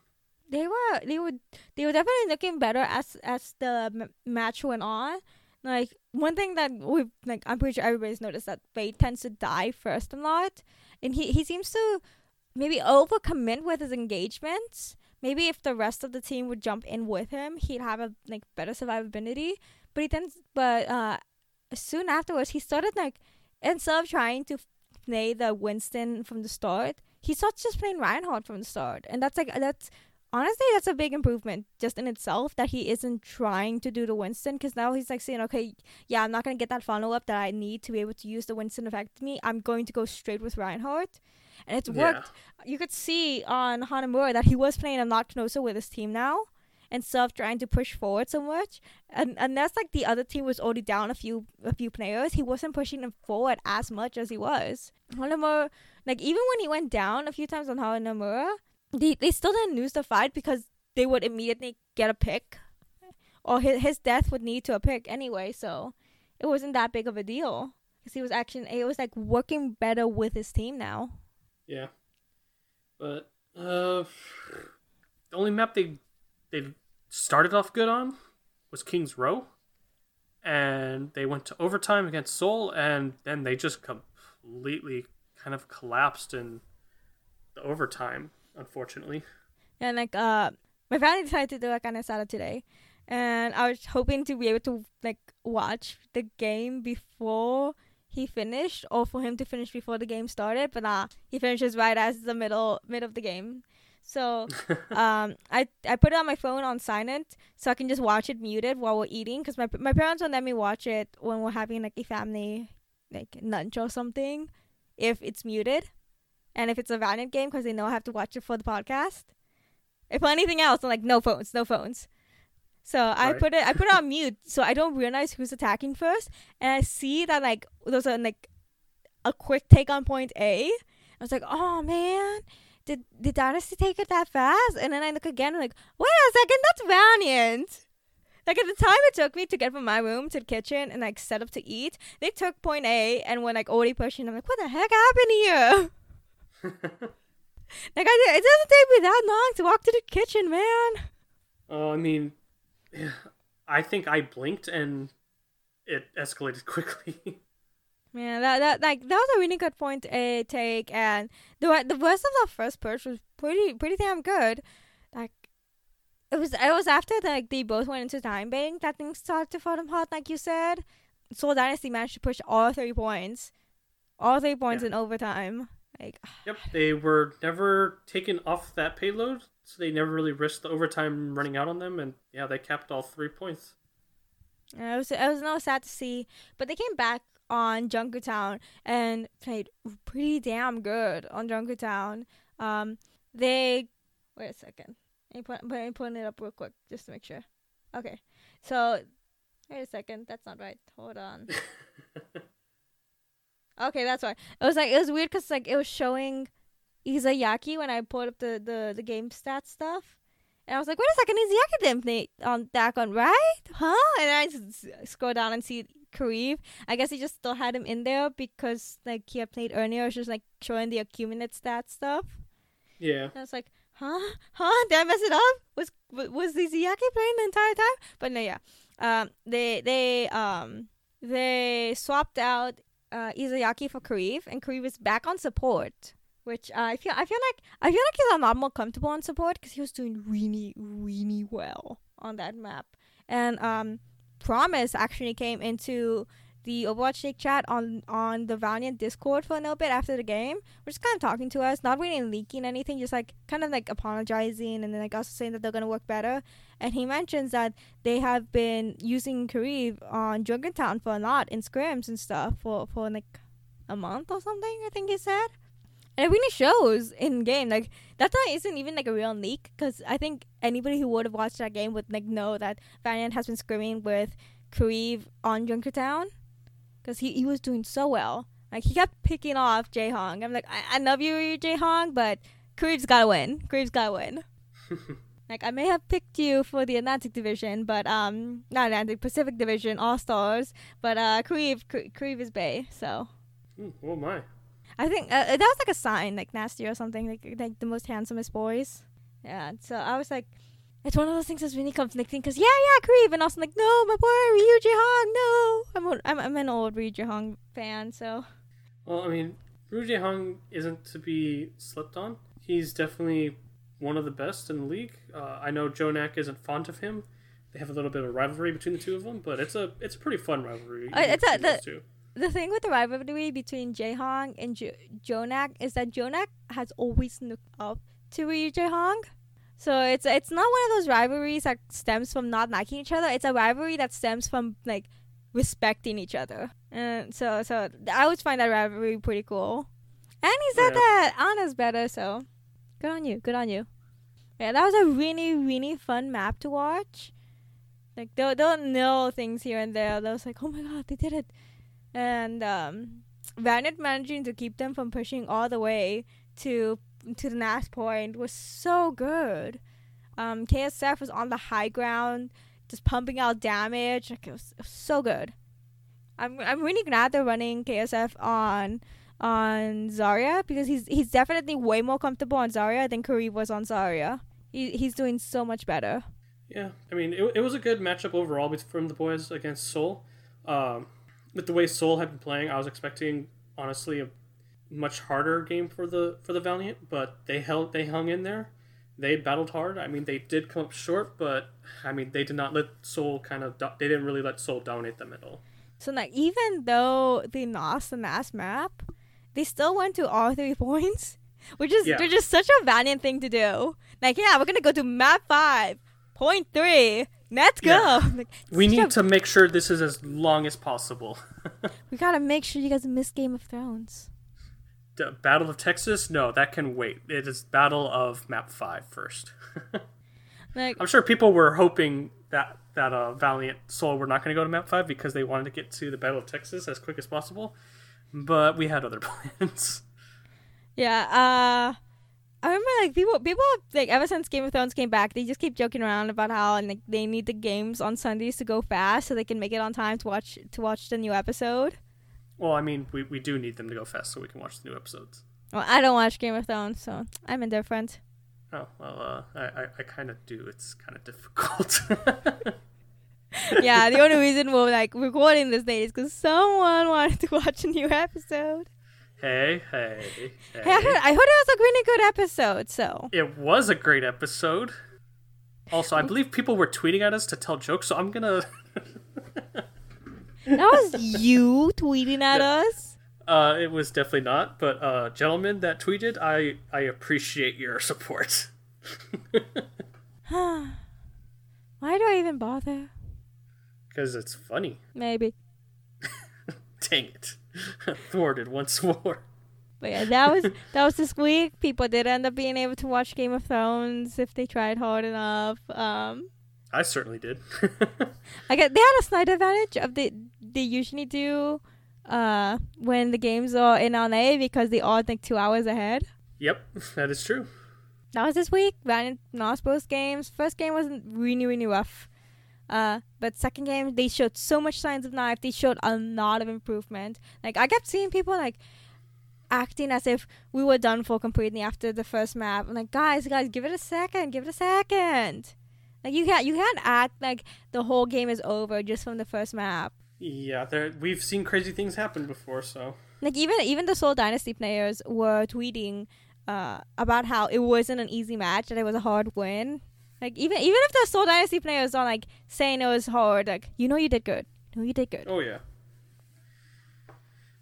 Speaker 2: they were they were they were definitely looking better as as the m- match went on. Like one thing that we like, I'm pretty sure everybody's noticed that Fate tends to die first a lot, and he he seems to maybe overcommit with his engagements. Maybe if the rest of the team would jump in with him, he'd have a like better survivability. But he tends, but uh, soon afterwards, he started like instead of trying to play the Winston from the start, he starts just playing Reinhardt from the start, and that's like that's honestly that's a big improvement just in itself that he isn't trying to do the Winston because now he's like saying, okay, yeah, I'm not gonna get that follow up that I need to be able to use the Winston effect me. I'm going to go straight with Reinhardt, and it's worked. Yeah. You could see on Hanamura that he was playing a lot closer with his team now instead of trying to push forward so much. And and that's like the other team was already down a few a few players. He wasn't pushing them forward as much as he was. Hanamura, like even when he went down a few times on Hanamura, they they still didn't lose the fight because they would immediately get a pick, or his his death would lead to a pick anyway. So it wasn't that big of a deal because he was actually it was like working better with his team now.
Speaker 1: Yeah, but uh, the only map they they started off good on was King's Row, and they went to overtime against Seoul, and then they just completely kind of collapsed in the overtime, unfortunately.
Speaker 2: And like uh, my family decided to do a Asada today, and I was hoping to be able to like watch the game before he finished, or for him to finish before the game started. But nah, he finishes right as the middle mid of the game. So um, I I put it on my phone on silent so I can just watch it muted while we're eating because my my parents won't let me watch it when we're having like a family like lunch or something if it's muted and if it's a Valiant game because they know I have to watch it for the podcast. If anything else, I'm like no phones, no phones. So right. I put it I put it on mute so I don't realize who's attacking first, and I see that like there's a like a quick take on point A. I was like, oh man, did did Dynasty take it that fast? And then I look again, I'm like, wait a second, that's Valiant. Like at the time it took me to get from my room to the kitchen and like set up to eat, they took point A and were like already pushing. I'm like, what the heck happened here? like I, it doesn't take me that long to walk to the kitchen, man.
Speaker 1: Oh, I mean, I think I blinked and it escalated quickly.
Speaker 2: Yeah, that that like that was a really good point to take, and the the rest of the first push was pretty pretty damn good. Like it was it was after like they both went into time bank that things started to fall apart, like you said. Seoul Dynasty managed to push all three points, all three points yeah. in overtime. Like
Speaker 1: yep, they were never taken off that payload, so they never really risked the overtime running out on them, and yeah, they capped all three points.
Speaker 2: Yeah, it was it was no sad to see, but they came back on Junkertown and played pretty damn good on Junkertown. Um, they wait a second. Let me, put, let me put it up real quick just to make sure. Okay, so wait a second. That's not right. Hold on. okay, that's why. It was like it was weird because like it was showing Izayaki when I pulled up the the the game stats stuff. And I was like, wait a second, Izayaki didn't play on that one, right? Huh? And I just scroll down and see Kariv. I guess he just still had him in there because like he had played earlier, just like showing the accumulate stat stuff.
Speaker 1: Yeah.
Speaker 2: And I was like, huh, huh? Did I mess it up? Was was Izayaki playing the entire time? But no, yeah. Um, they they um they swapped out uh Izayaki for Kariv, and Kariv is back on support which uh, I feel I feel like I feel like he's a lot more comfortable on support because he was doing really really well on that map. And um, Promise actually came into the Overwatch League chat on on the Valiant Discord for a little bit after the game. We're just kind of talking to us, not really leaking anything, just like kind of like apologizing and then like also saying that they're gonna work better. And he mentions that they have been using Kariv on Junkertown for a lot in scrims and stuff for for like a month or something. I think he said. And it really shows in game. Like that isn't even like a real leak because I think anybody who would have watched that game would like know that Valiant has been scrimming with Kariv on Junkertown because he, he was doing so well. Like he kept picking off Jaehong. I'm like, I, I love you, Jaehong, but Kariv's gotta win. Kariv's gotta win. like I may have picked you for the Atlantic Division, but um, not Atlantic Pacific Division All Stars, but uh, Kariv Kariv is Bay, so.
Speaker 1: oh my.
Speaker 2: I think uh, that was like a sign, like nasty or something, like like the most handsomest boys. Yeah, so I was like, it's one of those things that's really come conflicting because yeah, yeah, Kariv, and also like, no, my boy Ryu Jaehong, no. I'm a, I'm I'm an old Ryu Jaehong fan, so.
Speaker 1: Well, I mean, Ryu Jaehong isn't to be slept on. He's definitely one of the best in the league. Uh, I know JJoNak isn't fond of him. They have a little bit of rivalry between the two of them, but it's a it's a pretty fun rivalry.
Speaker 2: Uh, it's a, the, the thing with the rivalry between Jaehong and jo- JJoNak is that JJoNak has always looked up to Ryu Jaehong. So it's it's not one of those rivalries that stems from not liking each other. It's a rivalry that stems from like respecting each other. And so so I always find that rivalry pretty cool. And he said yeah. that Ana's better, so good on you. Good on you. Yeah, that was a really really fun map to watch. Like they'll they'll know things here and there. They was like, oh my god, they did it and um, Valiant managing to keep them from pushing all the way to to the last point was so good. Um, KSF was on the high ground, just pumping out damage. Like it was, it was so good. I'm I'm really glad they're running KSF on on Zarya because he's he's definitely way more comfortable on Zarya than Kariv was on Zarya. He he's doing so much better.
Speaker 1: Yeah, I mean it, it was a good matchup overall from the boys against Seoul. Um, with the way Seoul had been playing, I was expecting honestly a much harder game for the for the Valiant, but they held they hung in there. They battled hard. I mean, they did come up short, but I mean, they did not let Seoul kind of they didn't really let Seoul dominate them at all.
Speaker 2: So like even though they lost the last map, they still went to all three points, which is yeah. which is such a valiant thing to do. Like, yeah, we're gonna go to map five, point three, Let's go. Yeah.
Speaker 1: Like, we need to make sure this is as long as possible.
Speaker 2: we gotta make sure you guys miss Game of Thrones.
Speaker 1: Battle of Texas? No, that can wait. It is Battle of Map 5 first. like, I'm sure people were hoping that that uh, Valiant Seoul were not going to go to Map 5 because they wanted to get to the Battle of Texas as quick as possible. But we had other plans.
Speaker 2: Yeah, uh I remember like people people like ever since Game of Thrones came back, they just keep joking around about how and like they need the games on Sundays to go fast so they can make it on time to watch to watch the new episode.
Speaker 1: Well, I mean, we, we do need them to go fast so we can watch the new episodes.
Speaker 2: Well, I don't watch Game of Thrones, so I'm indifferent.
Speaker 1: Oh well, uh, I I, I kind of do. It's kind of difficult.
Speaker 2: yeah, the only reason we're like recording this date is because someone wanted to watch a new episode.
Speaker 1: Hey, hey,
Speaker 2: hey. hey I, heard, I heard it was a really good episode, so.
Speaker 1: It was a great episode. Also, I believe people were tweeting at us to tell jokes, so I'm gonna.
Speaker 2: that was you tweeting at us?
Speaker 1: Uh, it was definitely not, but uh, gentlemen that tweeted, I I appreciate your support.
Speaker 2: Why do I even bother?
Speaker 1: Because it's funny.
Speaker 2: Maybe.
Speaker 1: Dang it. thwarted once more.
Speaker 2: But yeah, that was that was this week. People did end up being able to watch Game of Thrones if they tried hard enough. Um,
Speaker 1: I certainly did.
Speaker 2: I got they had a slight advantage of the they usually do uh, when the games are in LA because they are like two hours ahead.
Speaker 1: Yep, that is true.
Speaker 2: That was this week. Valiant lost both games. First game wasn't really really rough. Uh, but second game, they showed so much signs of life. They showed a lot of improvement. Like I kept seeing people like acting as if we were done for completely after the first map. I'm like, guys, guys, give it a second, give it a second. Like you can't you can't act like the whole game is over just from the first map.
Speaker 1: Yeah, there we've seen crazy things happen before, so.
Speaker 2: Like even even the Seoul Dynasty players were tweeting uh, about how it wasn't an easy match that it was a hard win. Like even even if the Seoul Dynasty players are like saying it was hard, like you know you did good. You know you did good.
Speaker 1: Oh yeah.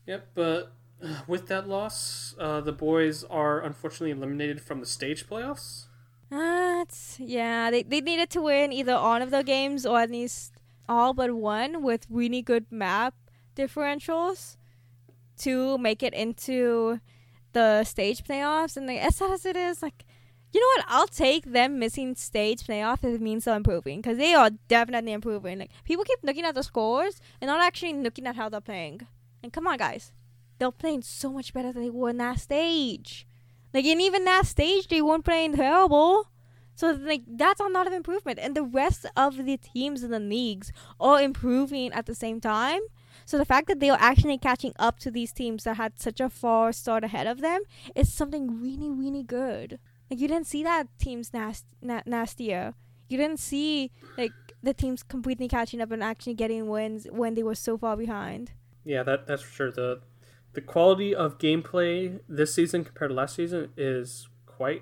Speaker 1: Yep, but uh, with that loss, uh, the boys are unfortunately eliminated from the stage playoffs.
Speaker 2: That's yeah. They they needed to win either all of the games or at least all but one with really good map differentials to make it into the stage playoffs. And like, as sad as it is, like you know what? I'll take them missing stage playoff if it means they're improving because they are definitely improving. Like people keep looking at the scores and not actually looking at how they're playing. And come on, guys, they're playing so much better than they were in that stage. Like, and even that stage, they weren't playing terrible. So, like, that's a lot of improvement. And the rest of the teams in the leagues are improving at the same time. So, the fact that they are actually catching up to these teams that had such a far start ahead of them is something really, really good. Like, you didn't see that teams nast- na- nastier. You didn't see, like, the teams completely catching up and actually getting wins when they were so far behind.
Speaker 1: Yeah, that that's for sure. the The quality of gameplay this season compared to last season is quite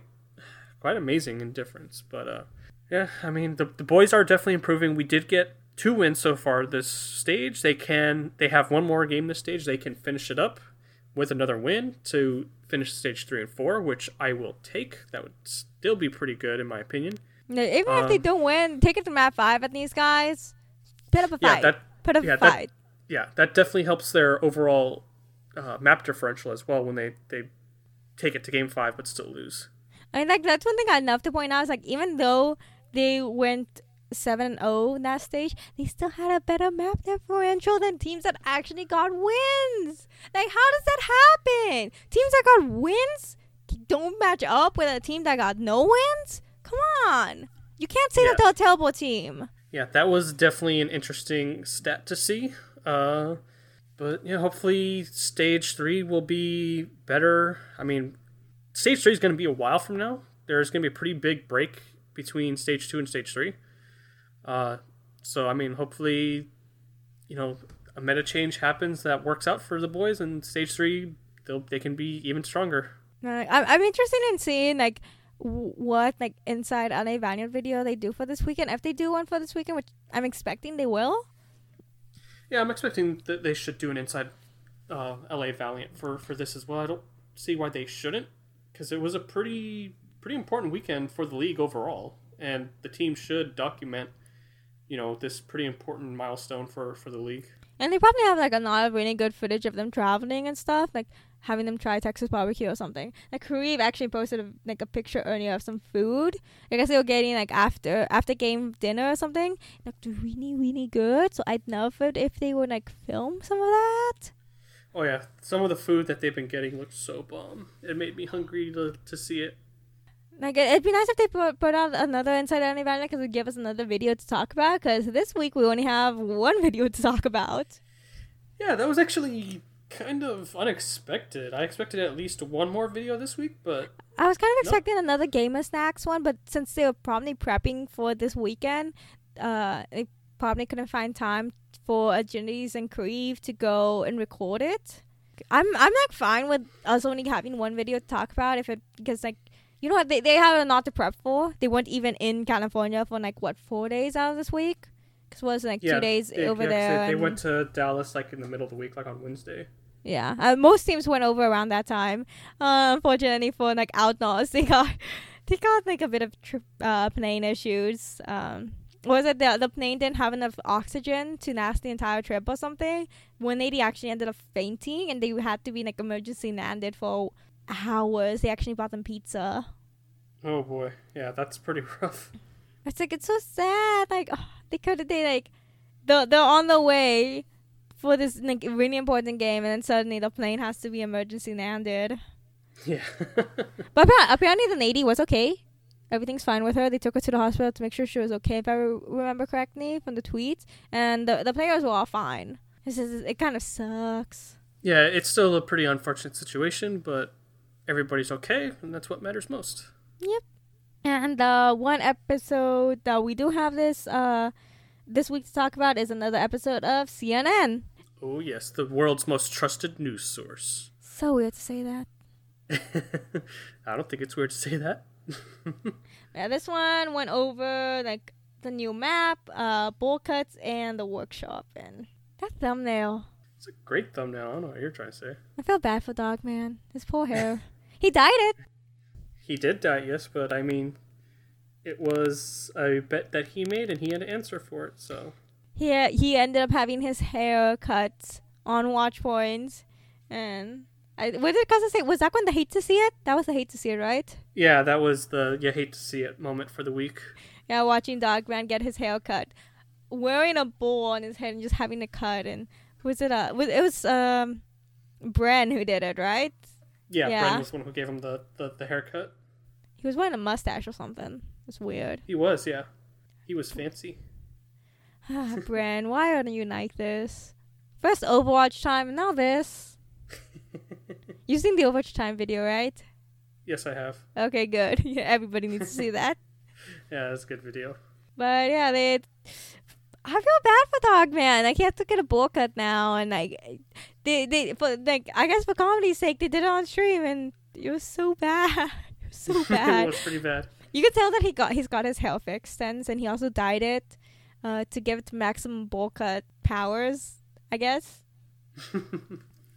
Speaker 1: quite amazing in difference. But uh, yeah, I mean the the boys are definitely improving. We did get two wins so far this stage. They can they have one more game this stage. They can finish it up with another win to finish stage three and four, which I will take. That would still be pretty good in my opinion.
Speaker 2: No, even um, if they um, don't win, take it to map five at these guys. Put up a fight. Yeah, that, Put up yeah, a fight.
Speaker 1: That, yeah, that definitely helps their overall uh, map differential as well when they they take it to game five but still lose.
Speaker 2: I mean, like that's one thing I'd love to point out is like even though they went seven zero oh in that stage, they still had a better map differential than teams that actually got wins. Like, how does that happen? Teams that got wins don't match up with a team that got no wins. Come on, you can't say yeah. that they're a terrible team.
Speaker 1: Yeah, that was definitely an interesting stat to see. Uh, but yeah, hopefully stage three will be better. I mean, stage three is going to be a while from now. There's going to be a pretty big break between stage two and stage three. Uh, so I mean, hopefully, you know, a meta change happens that works out for the boys, and stage three they they can be even stronger.
Speaker 2: I'm I'm interested in seeing like what like inside LA Valiant video they do for this weekend. If they do one for this weekend, which I'm expecting they will.
Speaker 1: Yeah, I'm expecting that they should do an inside uh, LA Valiant for for this as well. I don't see why they shouldn't, because it was a pretty pretty important weekend for the league overall, and the team should document, you know, this pretty important milestone for for the league.
Speaker 2: And they probably have like a lot of really good footage of them traveling and stuff, like having them try Texas barbecue or something. Like Kareem actually posted a, like a picture earlier of some food. I guess they were getting like after after game dinner or something. Looked really really good. So I'd love it if they would like film some of that.
Speaker 1: Oh yeah, some of the food that they've been getting looks so bomb. It made me hungry to to see it.
Speaker 2: Like it'd be nice if they put, put out another Inside LA Valiant because it'd give us another video to talk about. Because this week we only have one video to talk about.
Speaker 1: Yeah, that was actually kind of unexpected. I expected at least one more video this week, but
Speaker 2: I was kind of expecting another Gamer Snacks one, but since they were probably prepping for this weekend, uh, they probably couldn't find time for Agilities and Creve to go and record it. I'm I'm like fine with us only having one video to talk about if it because like you know what they they have a lot to prep for. They weren't even in California for like what four days out of this week. Cause was like yeah, two days they, over yeah, there.
Speaker 1: They, they went to Dallas like in the middle of the week, like on Wednesday.
Speaker 2: Yeah, uh, most teams went over around that time. Uh, unfortunately for like Outlaws, they got they got like a bit of trip, uh, plane issues. Um, was it the the plane didn't have enough oxygen to last the entire trip or something? One lady actually ended up fainting, and they had to be like emergency landed for hours. They actually bought them pizza.
Speaker 1: Oh boy, yeah, that's pretty rough.
Speaker 2: It's like it's so sad. Like oh, they could have they like they're they're on the way for this like really important game, and then suddenly the plane has to be emergency landed.
Speaker 1: Yeah.
Speaker 2: but apparently the lady was okay. Everything's fine with her. They took her to the hospital to make sure she was okay, if I re- remember correctly from the tweets. And the the players were all fine. It's just, it kind of sucks.
Speaker 1: Yeah, it's still a pretty unfortunate situation, but everybody's okay, and that's what matters most.
Speaker 2: Yep. And the uh, one episode that we do have this uh this week to talk about is another episode of CNN.
Speaker 1: Oh yes, the world's most trusted news source.
Speaker 2: So weird to say that.
Speaker 1: I don't think it's weird to say that.
Speaker 2: Yeah, this one went over like the new map, uh, bowl cuts, and the workshop. And that thumbnail,
Speaker 1: It's a great thumbnail. I don't know what you're trying to say.
Speaker 2: I feel bad for Dog Man. His poor hair. he dyed it.
Speaker 1: He did die, yes, but I mean, it was a bet that he made, and he had to answer for it. So
Speaker 2: He he ended up having his hair cut on watch points, and I what did Cousin say? Was that when the hate to see it? That was the hate to see it, right?
Speaker 1: yeah, that was the you hate to see it moment for the week.
Speaker 2: Yeah, watching Dogman get his hair cut, wearing a bowl on his head and just having a cut. And was it uh was it was um, Bren who did it, right?
Speaker 1: Yeah,
Speaker 2: Yeah.
Speaker 1: Brennon was the one who gave him the, the, the haircut.
Speaker 2: He was wearing a mustache or something. It's weird.
Speaker 1: He was, yeah. He was fancy.
Speaker 2: Ah, Bren, why are you like this? First Overwatch time, and now this. You've seen the Overwatch time video, right?
Speaker 1: yes, I have.
Speaker 2: Okay, good. Yeah, everybody needs to see that.
Speaker 1: Yeah, that's a good video.
Speaker 2: But yeah, they. I feel bad for Dogman. Like he had to get a bowl cut now, and like they they for like I guess for comedy's sake they did it on stream, and it was so bad, it was so bad.
Speaker 1: it was pretty bad.
Speaker 2: you could tell that he got he's got his hair fixed since, and he also dyed it, uh, to give it maximum bowl cut powers, I guess.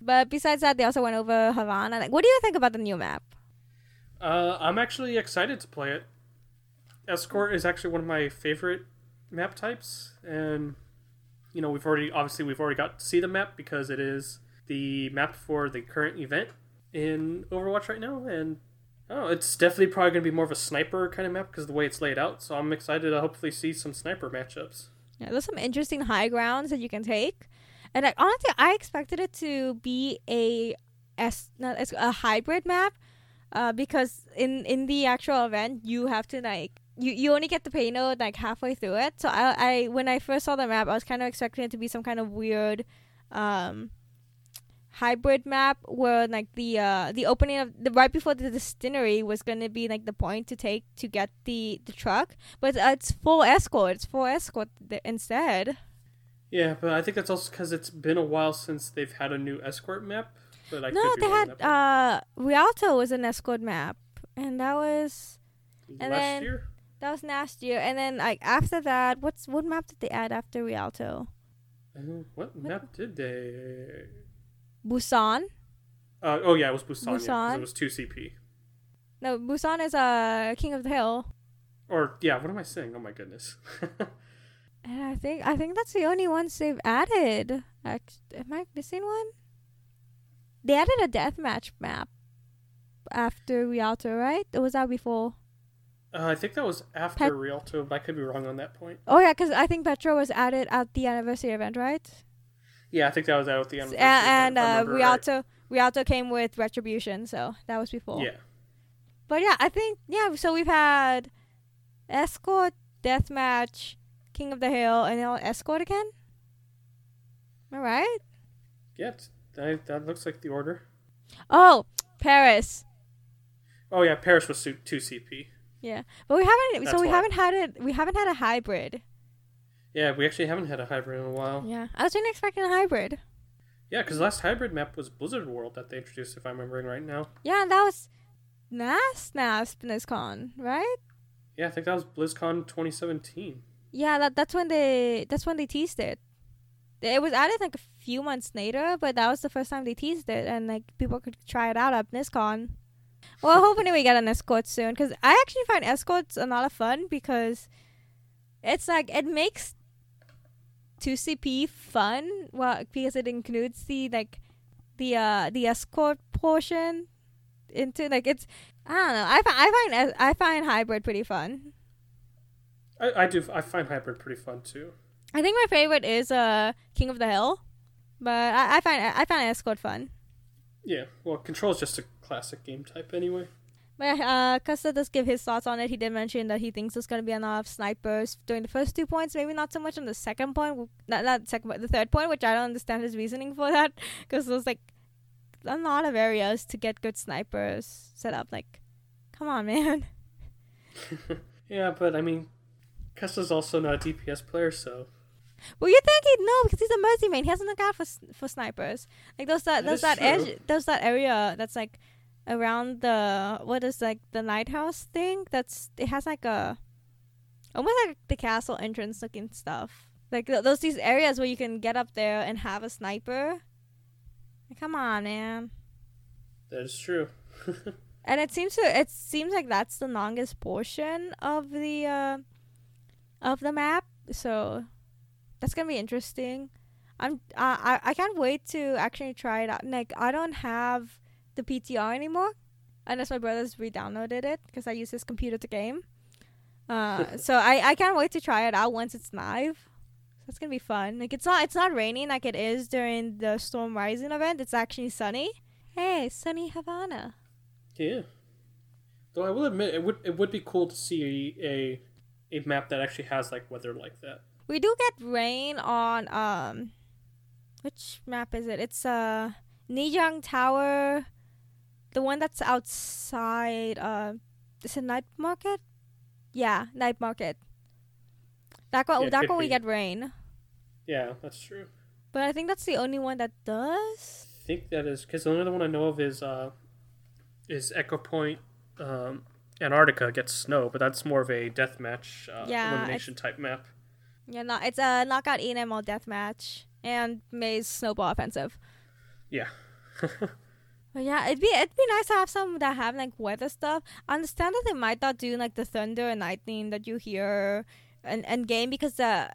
Speaker 2: But besides that, they also went over Havana. Like, what do you think about the new map?
Speaker 1: Uh, I'm actually excited to play it. Escort is actually one of my favorite map types, and you know we've already obviously we've already got to see the map because it is the map for the current event in Overwatch right now, and oh, it's definitely probably going to be more of a sniper kind of map because of the way it's laid out. So I'm excited to hopefully see some sniper matchups.
Speaker 2: Yeah, there's some interesting high grounds that you can take, and like honestly, I expected it to be a s not as a hybrid map, uh, because in in the actual event you have to like you you only get the payload like halfway through it. So I I when I first saw the map, I was kind of expecting it to be some kind of weird, um. Hybrid map where like the uh the opening of the right before the distillery was gonna be like the point to take to get the the truck, but uh, it's full escort. It's full escort th- instead.
Speaker 1: Yeah, but I think that's also because it's been a while since they've had a new escort map. But I
Speaker 2: no, they had
Speaker 1: on that part.
Speaker 2: uh Rialto was an escort map, and that was and
Speaker 1: last
Speaker 2: then-
Speaker 1: year.
Speaker 2: that was last year. And then like after that, what's what map did they add after Rialto?
Speaker 1: Uh, what map did they?
Speaker 2: Busan.
Speaker 1: Uh, oh yeah, it was Busan. Yeah,
Speaker 2: Busan?
Speaker 1: it was two CP.
Speaker 2: No, Busan is uh King of the Hill,
Speaker 1: Or yeah, what am I saying? Oh my goodness.
Speaker 2: and I think I think that's the only ones they've added. Act- am I missing one? They added a deathmatch map after Rialto, right? Or was that before?
Speaker 1: uh, I think that was after
Speaker 2: Pet-
Speaker 1: Rialto, but I could be wrong on that point.
Speaker 2: Oh yeah, because I think Petra was added at the anniversary event, right?
Speaker 1: Yeah, I think that was out at the end.
Speaker 2: S- a- and uh, Rialto Rialto came with Retribution, so that was before.
Speaker 1: Yeah,
Speaker 2: But yeah, I think yeah. So we've had Escort, Deathmatch, King of the Hill, and now Escort again. Am I right?
Speaker 1: yeah, that, that looks like the order.
Speaker 2: Oh, Paris.
Speaker 1: Oh yeah, Paris was two CP.
Speaker 2: Yeah, but we haven't. so we
Speaker 1: why.
Speaker 2: haven't had it. We haven't had a hybrid.
Speaker 1: Yeah, we actually haven't had a hybrid in a while.
Speaker 2: Yeah, I was really expecting a hybrid.
Speaker 1: Yeah, because last hybrid map was Blizzard World that they introduced, if I'm remembering right now.
Speaker 2: Yeah, and that was NAS NAS BlizzCon, right?
Speaker 1: Yeah, I think that was BlizzCon 2017.
Speaker 2: Yeah, that that's when they that's when they teased it. It was added like a few months later, but that was the first time they teased it, and like people could try it out at BlizzCon. Well, hopefully we get an escort soon, because I actually find escorts a lot of fun because it's like it makes two CP fun. Well, because it includes the like the uh the escort portion into like it's I don't know. I, fi- I find I find hybrid pretty fun.
Speaker 1: I, I do. I find hybrid pretty fun too.
Speaker 2: I think my favorite is uh King of the Hill, but I, I find I find Escort fun.
Speaker 1: Yeah, well, Control is just a classic game type anyway.
Speaker 2: But uh, Custa does give his thoughts on it. He did mention that he thinks there's gonna be enough snipers during the first two points, maybe not so much on the second point, not not second, but the third point, which I don't understand his reasoning for that, because there's like a lot of areas to get good snipers set up. Like, come on, man.
Speaker 1: yeah, but I mean, Custa's also not a DPS player, so
Speaker 2: Well, you think he'd know because he's a mercy man. He hasn't look out for for snipers. Like those that
Speaker 1: That
Speaker 2: there's that
Speaker 1: true.
Speaker 2: edge there's that area that's like around the what is like the lighthouse thing. That's it has like a almost like the castle entrance looking stuff. Like th- those these areas where you can get up there and have a sniper. Like, come on, man.
Speaker 1: That is true.
Speaker 2: And it seems to it seems like that's the longest portion of the uh, of the map. So that's gonna be interesting. I'm uh, I I can't wait to actually try it out. Like I don't have the PTR anymore, unless my brother's re-downloaded it because I use his computer to game. Uh, so I I can't wait to try it out once it's live. So it's gonna be fun. Like it's not it's not raining like it is during the Storm Rising event. It's actually sunny. Hey, sunny Havana.
Speaker 1: Yeah. Though I will admit, it would it would be cool to see a a map that actually has like weather like that.
Speaker 2: We do get rain on um which map is it? It's uh Lijiang Tower the one that's outside uh is it night market? Yeah, night market. That one
Speaker 1: Yeah,
Speaker 2: that one we get rain.
Speaker 1: Yeah, that's true.
Speaker 2: But I think that's the only one that does.
Speaker 1: I think that is because the only other one I know of is uh is Ecopoint. Um, Antarctica gets snow, but that's more of a deathmatch uh,
Speaker 2: Yeah,
Speaker 1: elimination type map.
Speaker 2: Yeah, no, it's a knockout ENML deathmatch and Mei's snowball offensive.
Speaker 1: Yeah.
Speaker 2: But yeah, it'd be it'd be nice to have some that have like weather stuff. I understand that they might not do like the thunder and lightning that you hear and and game because uh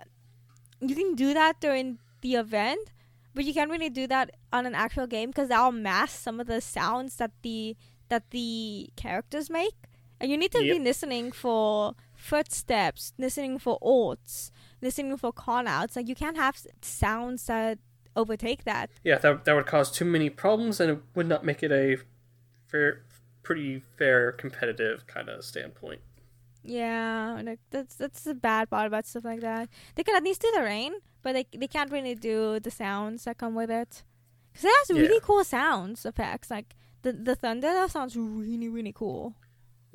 Speaker 2: you can do that during the event, but you can't really do that on an actual game because that'll mask some of the sounds that the that the characters make, you need to be listening for footsteps, listening for ults, listening for call outs. Like you can't have sounds that overtake that.
Speaker 1: Yeah, that, that would cause too many problems and it would not make it a fair, pretty fair competitive kind of standpoint.
Speaker 2: Yeah, like that's that's the bad part about stuff like that. They can at least do the rain, but they they can't really do the sounds that come with it. Cause it has really
Speaker 1: Yeah.
Speaker 2: cool sounds effects. Like the the thunder that sounds really really cool.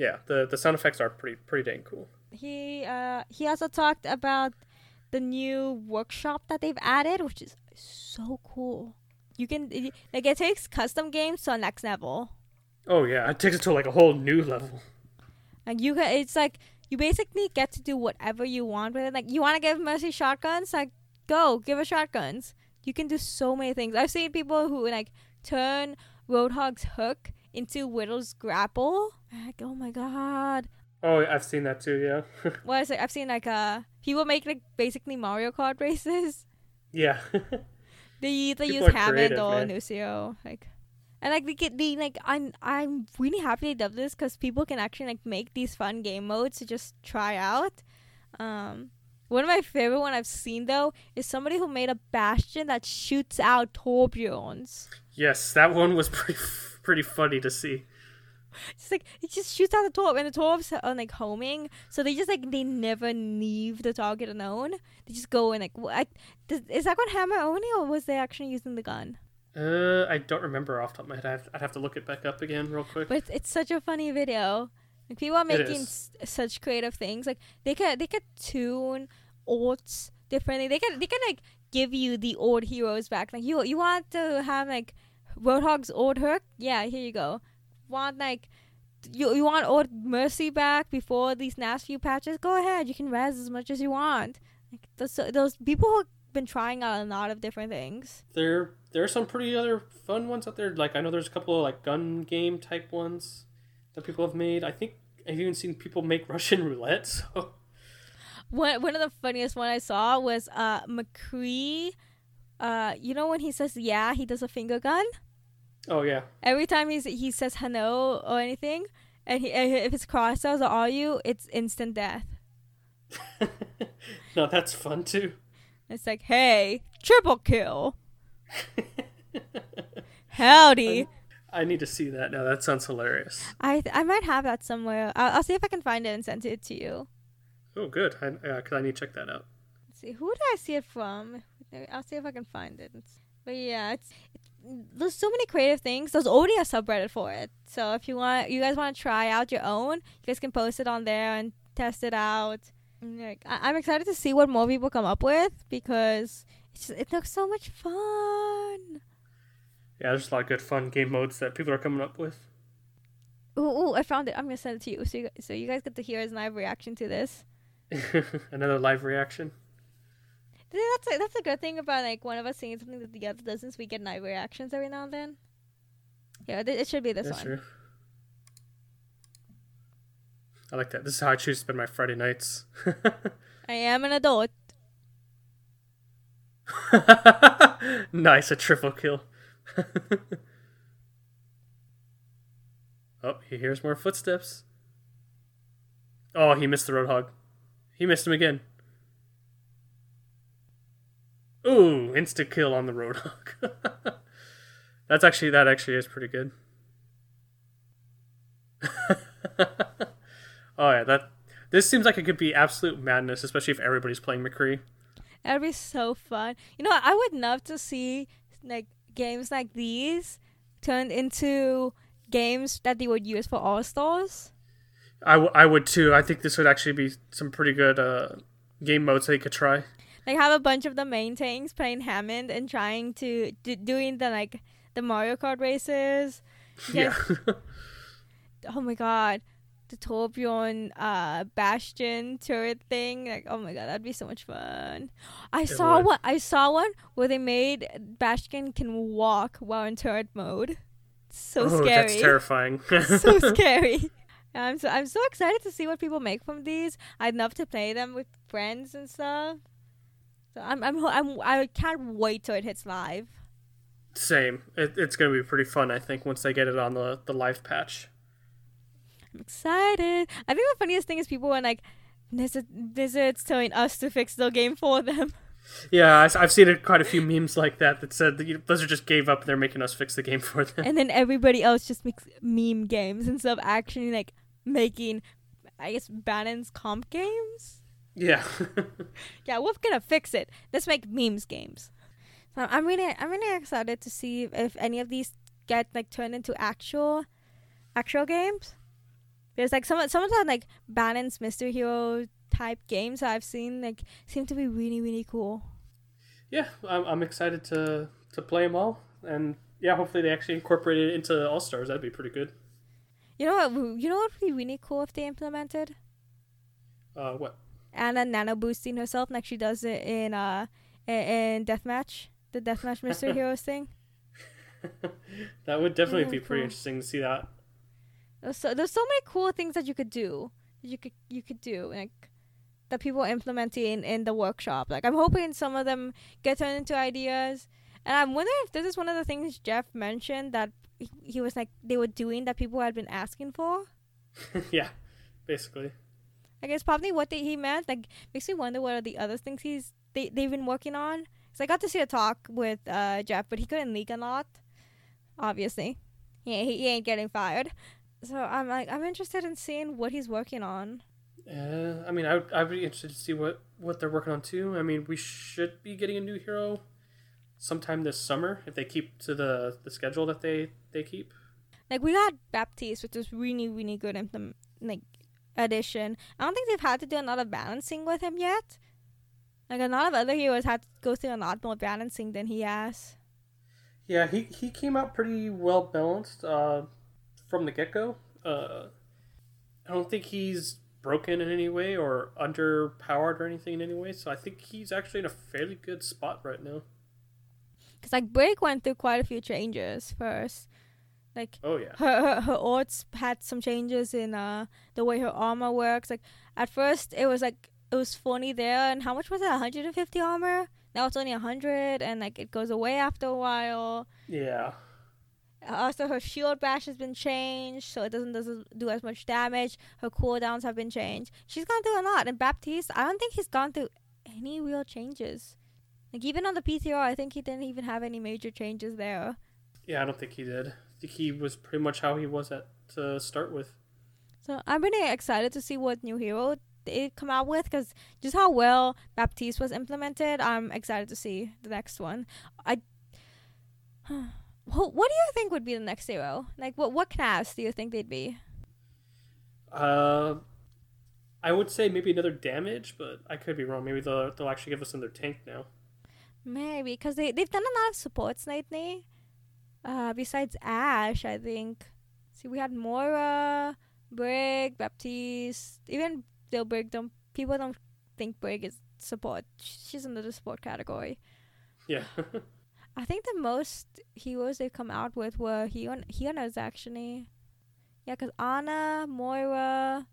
Speaker 1: Yeah, the the sound effects are pretty pretty dang cool.
Speaker 2: He uh he also talked about the new workshop that they've added, which is so cool. You can it, like it takes custom games to a next level.
Speaker 1: Oh yeah, it takes it to like a whole new level.
Speaker 2: Like you can, it's like you basically get to do whatever you want with it. Like you want to give Mercy shotguns, like go give her shotguns. You can do so many things. I've seen people who like turn Roadhog's hook into Widow's grapple. Oh my god.
Speaker 1: Oh, I've seen that too. Yeah,
Speaker 2: well, I it? I've seen like uh people make like basically Mario Kart races.
Speaker 1: yeah.
Speaker 2: They they
Speaker 1: People
Speaker 2: use Hammond or
Speaker 1: man.
Speaker 2: Lucio like. And like they get the like I'm I'm really happy they did this because people can actually like make these fun game modes to just try out. Um, one of my favorite one I've seen though is somebody who made a bastion that shoots out Torbjorns.
Speaker 1: yes, that one was pretty pretty funny to see.
Speaker 2: It's like it just shoots out the torp and the torps are like homing, so they just like they never leave the target alone. They just go and like what? Does, is that one hammer only or was they actually using the gun?
Speaker 1: Uh, I don't remember off the top of my head. I'd have, I'd have to look it back up again real quick.
Speaker 2: But it's, it's such a funny video. Like people are making s- such creative things. Like they could they could tune ults differently. They could they could like give you the old heroes back. Like you you want to have like Roadhog's old hook? Yeah, here you go. Want like you you want old Mercy back before these last few patches? Go ahead. You can res as much as you want. Like those those people who've been trying out a lot of different things.
Speaker 1: There there are some pretty other fun ones out there. Like I know there's a couple of like gun game type ones that people have made. I think I've even seen people make Russian roulette. So
Speaker 2: One one of the funniest one I saw was uh McCree. Uh, you know when he says yeah, he does a finger gun.
Speaker 1: Oh yeah,
Speaker 2: Every time he's he says hello or anything, and he and if it's cross or are you, it's instant death.
Speaker 1: no, that's fun too.
Speaker 2: It's like hey, triple kill, howdy.
Speaker 1: I need to see that now. That sounds hilarious.
Speaker 2: I I might have that somewhere. I'll, I'll see if I can find it and send it to you.
Speaker 1: Oh, good. I, uh, yeah, because I need to check that out.
Speaker 2: Let's see who did I see it from? I'll see if I can find it. But yeah, it's, it's there's so many creative things. There's already a subreddit for it. So if you want, you guys want to try out your own, you guys can post it on there and test it out. Like I- I'm excited to see what more people come up with because it's just, it looks so much fun.
Speaker 1: Yeah, there's a lot of good fun game modes that people are coming up with.
Speaker 2: Ooh, ooh, I found it. I'm gonna send it to you so you, so you guys get to hear his live reaction to this.
Speaker 1: Another live reaction.
Speaker 2: That's a, that's a good thing about like one of us saying something that the other doesn't. We get live reactions every now and then. Yeah, th- it should be this one.
Speaker 1: That's
Speaker 2: one.
Speaker 1: true. I like that. This is how I choose to spend my Friday nights.
Speaker 2: I am an adult.
Speaker 1: nice, a triple kill. oh, he hears more footsteps. Oh, he missed the roadhog. He missed him again. Ooh, instant kill on the roadhog. That's actually that actually is pretty good. oh yeah, that this seems like it could be absolute madness, especially if everybody's playing McCree.
Speaker 2: That'd be so fun. You know. I would love to see like games like these turned into games that they would use for All Stars.
Speaker 1: I, w- I would too. I think this would actually be some pretty good uh, game modes they could try.
Speaker 2: Like have a bunch of the main tanks playing Hammond and trying to do, doing the like the Mario Kart races.
Speaker 1: Yeah.
Speaker 2: Oh my god, the Torbjorn uh Bastion turret thing. Like oh my god, that'd be so much fun. I saw
Speaker 1: would.
Speaker 2: one. I saw one where they made Bastion can walk while in turret mode. So
Speaker 1: oh,
Speaker 2: scary.
Speaker 1: that's terrifying.
Speaker 2: so scary. I'm so I'm so excited to see what people make from these. I'd love to play them with friends and stuff. So I'm I'm I'm I can't wait till it hits live.
Speaker 1: Same. It, it's going to be pretty fun, I think, once they get it on the, the live patch.
Speaker 2: I'm excited. I think the funniest thing is people were like, Blizzard, Blizzard's telling us to fix the game for them.
Speaker 1: Yeah, I, have seen it, quite a few memes like that that said that you know, Blizzard just gave up and they're making us fix the game for them.
Speaker 2: and then everybody else just makes meme games instead of actually like making, I guess, Bannon's comp games.
Speaker 1: Yeah.
Speaker 2: Yeah, we're gonna fix it. Let's make memes games. So I'm really, I'm really excited to see if any of these get like turned into actual, actual games. There's like some, some of the like Bannon's Mystery Hero type games I've seen like seem to be really, really cool.
Speaker 1: yeah, I'm, I'm excited to, to play them all. And yeah, hopefully they actually incorporate it into All Stars. That'd be pretty good.
Speaker 2: You know what? You know what would be really cool if they implemented
Speaker 1: Uh, what?
Speaker 2: Ana nano boosting herself like she does it in uh in, deathmatch, the deathmatch Mystery Heroes thing.
Speaker 1: that would definitely
Speaker 2: Yeah,
Speaker 1: be pretty
Speaker 2: cool.
Speaker 1: interesting to see that.
Speaker 2: There's so there's so many cool things that you could do. You could you could do like that people are implementing in the workshop. Like I'm hoping some of them get turned into ideas. And I'm wondering if this is one of the things Jeff mentioned that he, he was like they were doing that people had been asking for.
Speaker 1: yeah, basically.
Speaker 2: I guess probably what they, he meant like makes me wonder what are the other things he's they they've been working on. So I got to see a talk with uh, Jeff, but he couldn't leak a lot. Obviously, he he, he ain't getting fired. So I'm like I'm interested in seeing what he's working on.
Speaker 1: Uh, I mean, I would, I'd be interested to see what, what they're working on too. I mean, we should be getting a new hero sometime this summer if they keep to the, the schedule that they, they keep.
Speaker 2: Like we got Baptiste, which was really really good implement like addition. I don't think they've had to do a lot of balancing with him yet. Like a lot of other heroes had to go through a lot more balancing than he has.
Speaker 1: Yeah, he, he came out pretty well balanced uh, from the get go. Uh, I don't think he's broken in any way or underpowered or anything in any way, so I think he's actually in a fairly good spot right now.
Speaker 2: Cause like Brig went through quite a few changes first. Like
Speaker 1: Oh, yeah.
Speaker 2: her her, her orts had some changes in uh the way her armor works. Like at first it was like it was funny there, and how much was it? 150 armor. Now it's only 100, and like it goes away after a while.
Speaker 1: Yeah.
Speaker 2: Also, her shield bash has been changed, so it doesn't doesn't do as much damage. Her cooldowns have been changed. She's gone through a lot, and Baptiste, I don't think he's gone through any real changes. Like even on the PTR, I think he didn't even have any major changes there.
Speaker 1: Yeah, I don't think he did. He was pretty much how he was at to start with.
Speaker 2: So I'm really excited to see what new hero they come out with because just how well Baptiste was implemented, I'm excited to see the next one. I. What do you think would be the next hero? Like, what what class do you think they'd be?
Speaker 1: Uh, I would say maybe another damage, but I could be wrong. Maybe they'll they'll actually give us another tank now.
Speaker 2: Maybe because they they've done a lot of supports lately. Uh, besides Ashe, I think. See, we had Moira, Brig, Baptiste, even though Brig don't people don't think Brig is support. She's in the support category.
Speaker 1: Yeah.
Speaker 2: I think the most heroes they've come out with were Hion- Hionas actually. Yeah, because Ana, Moira,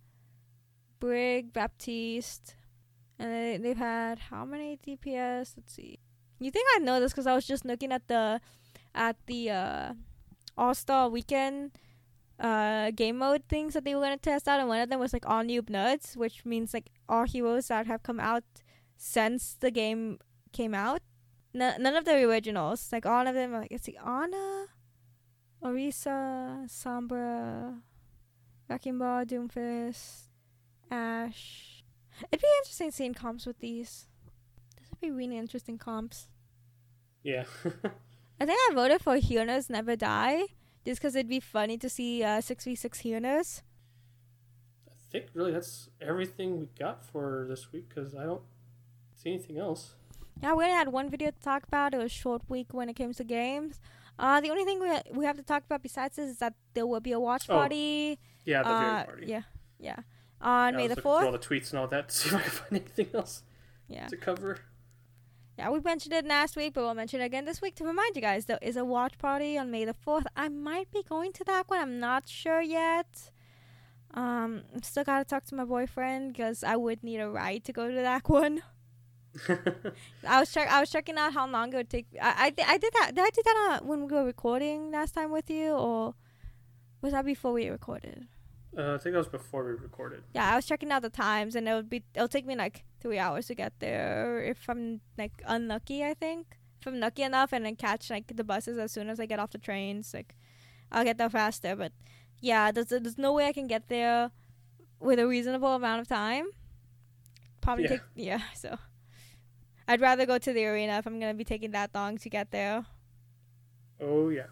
Speaker 2: Brig, Baptiste, and they, they've had how many DPS? Let's see. You think I know this because I was just looking at the at the uh, All Star Weekend uh, game mode things that they were gonna test out, and one of them was like all new nuts, which means like all heroes that have come out since the game came out. None of the originals, like all of them, are like it's the Ana, Orisa, Sombra, Wrecking Ball, Doomfist, Ashe. It'd be interesting seeing comps with these. This would be really interesting comps.
Speaker 1: yeah.
Speaker 2: I think I voted for Hyonas Never Die just because it'd be funny to see uh, 6v6 Hyonas.
Speaker 1: I think really that's everything we got for this week because I don't see anything else.
Speaker 2: Yeah, we only had one video to talk about. It was a short week when it comes to games. Uh, the only thing we we have to talk about besides this is that there will be a watch
Speaker 1: Oh,
Speaker 2: party.
Speaker 1: Yeah, the
Speaker 2: uh,
Speaker 1: party.
Speaker 2: Yeah, yeah. On
Speaker 1: Yeah, I
Speaker 2: May
Speaker 1: was
Speaker 2: the
Speaker 1: looking through all the tweets and all that to see if I can find anything else
Speaker 2: Yeah,
Speaker 1: to cover.
Speaker 2: Yeah. We mentioned it last week, but we'll mention it again this week to remind you guys. There is a watch party on May the fourth. I might be going to that one. I'm not sure yet. Um, still gotta talk to my boyfriend because I would need a ride to go to that one. I was check. I was checking out how long it would take. I I, th- I did that. Did I do that uh, when we were recording last time with you, or was that before we recorded?
Speaker 1: uh, I think that was before we recorded.
Speaker 2: Yeah, I was checking out the times, and it would be. It'll take me like three hours to get there if I'm like unlucky. I think if I'm lucky enough, and then catch like the buses as soon as I get off the trains, like I'll get there faster. But yeah, there's there's no way I can get there with a reasonable amount of time. Probably
Speaker 1: Yeah.
Speaker 2: take yeah. So I'd rather go to the arena if I'm gonna be taking that long to get there.
Speaker 1: Oh yeah,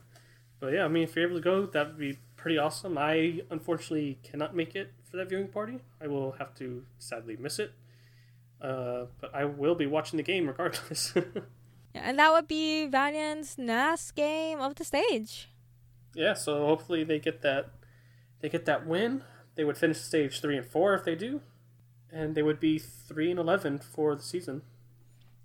Speaker 1: but yeah, I mean, if you're able to go, that would be pretty awesome. I unfortunately cannot make it for that viewing party. I will have to sadly miss it. Uh, but I will be watching the game regardless.
Speaker 2: Yeah, and that would be Valiant's last game of the stage.
Speaker 1: yeah, so hopefully they get that they get that win. They would finish stage three and four if they do, and they would be three and eleven for the season.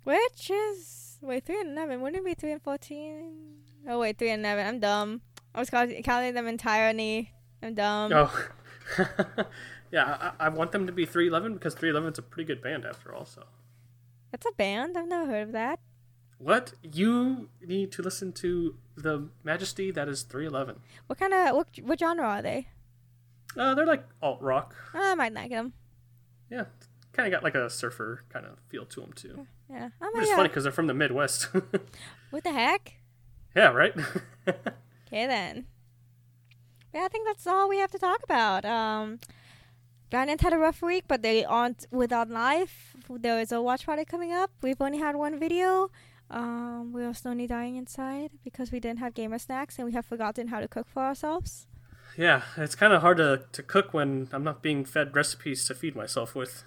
Speaker 2: Which is wait three and eleven. Wouldn't it be three and fourteen? Oh wait, three and eleven. I'm dumb. I was counting them entirely. I'm dumb.
Speaker 1: oh, yeah, I, I want them to be three eleven because three eleven is a pretty good band after all. So
Speaker 2: That's a band. I've never heard of that.
Speaker 1: what you need to listen to the Majesty that is three eleven.
Speaker 2: What kind of what, what genre are they?
Speaker 1: Uh, they're like alt rock.
Speaker 2: I might like them.
Speaker 1: Yeah, kind of got like a surfer kind of feel to them too.
Speaker 2: Yeah. Oh
Speaker 1: Which is
Speaker 2: god.
Speaker 1: funny because they're from the Midwest.
Speaker 2: What the heck?
Speaker 1: yeah, right.
Speaker 2: Okay then. Yeah, I think that's all we have to talk about. Um, Valiant had a rough week, but they aren't without life. There is a watch party coming up. We've only had one video. Um, we are slowly dying inside because we didn't have gamer snacks and we have forgotten how to cook for ourselves.
Speaker 1: yeah, it's kind of hard to, to cook when I'm not being fed recipes to feed myself with.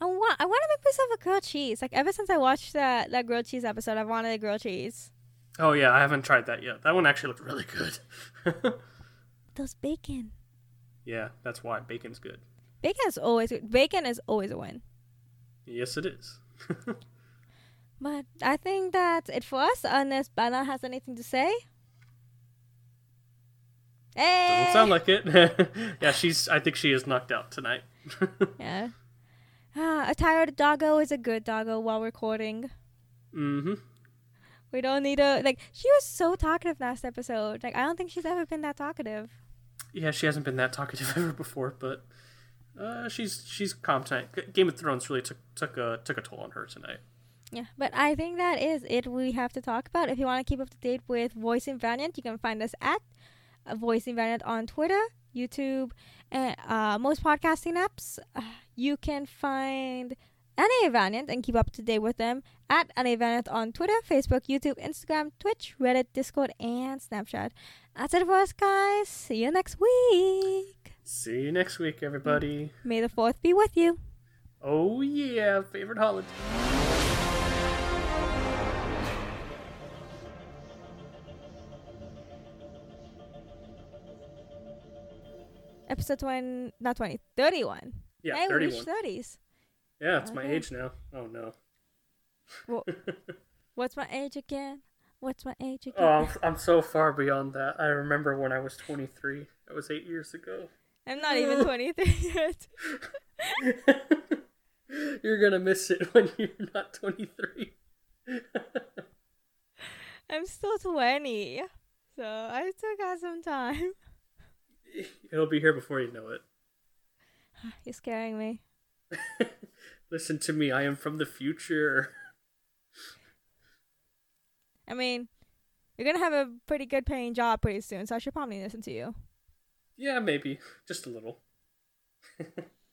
Speaker 2: I want I want to make myself a grilled cheese. Like ever since I watched that that grilled cheese episode, I've wanted a grilled cheese.
Speaker 1: Oh yeah, I haven't tried that yet. That one actually looked really good.
Speaker 2: Those bacon.
Speaker 1: yeah, that's why bacon's good.
Speaker 2: Bacon is always bacon is always a win.
Speaker 1: Yes, it is.
Speaker 2: But I think that's it for us. Unless Bella has anything to say. Hey.
Speaker 1: Doesn't sound like it. yeah, she's. I think she is knocked out tonight.
Speaker 2: Yeah. Ah, a tired doggo is a good doggo while recording.
Speaker 1: mm-hmm.
Speaker 2: We don't need a like. She was so talkative last episode. Like I don't think she's ever been that talkative.
Speaker 1: Yeah, she hasn't been that talkative ever before, but uh, she's she's. G- Game of Thrones really took took a took a toll on her tonight.
Speaker 2: Yeah, but I think that is it. We have to talk about. If you want to keep up to date with Voice Invariant, you can find us at uh, Voice Invariant on Twitter, YouTube, and uh, most podcasting apps. Uh, you can find LA Valiant and keep up to date with them at LA Valiant on Twitter, Facebook, YouTube, Instagram, Twitch, Reddit, Discord, and Snapchat. That's it for us, guys. See you next week.
Speaker 1: See you next week, mm. everybody.
Speaker 2: May the 4th be with you.
Speaker 1: Oh, yeah. Favorite holiday.
Speaker 2: Episode 20, not 20, 31.
Speaker 1: Yeah,
Speaker 2: hey, we
Speaker 1: 31.
Speaker 2: reached 30s.
Speaker 1: Yeah, it's my age now. Oh, no.
Speaker 2: Well, What's my age again? What's my age oh, again?
Speaker 1: Oh, I'm, I'm so far beyond that. I remember when I was 23. That was eight years ago.
Speaker 2: I'm not even 23 yet.
Speaker 1: you're gonna miss it when you're not 23.
Speaker 2: I'm still 20. So I still got some time.
Speaker 1: It'll be here before you know it.
Speaker 2: You're scaring me.
Speaker 1: Listen to me, I am from the future.
Speaker 2: I mean, you're gonna have a pretty good paying job pretty soon, so I should probably listen to you.
Speaker 1: Yeah, maybe. Just a little.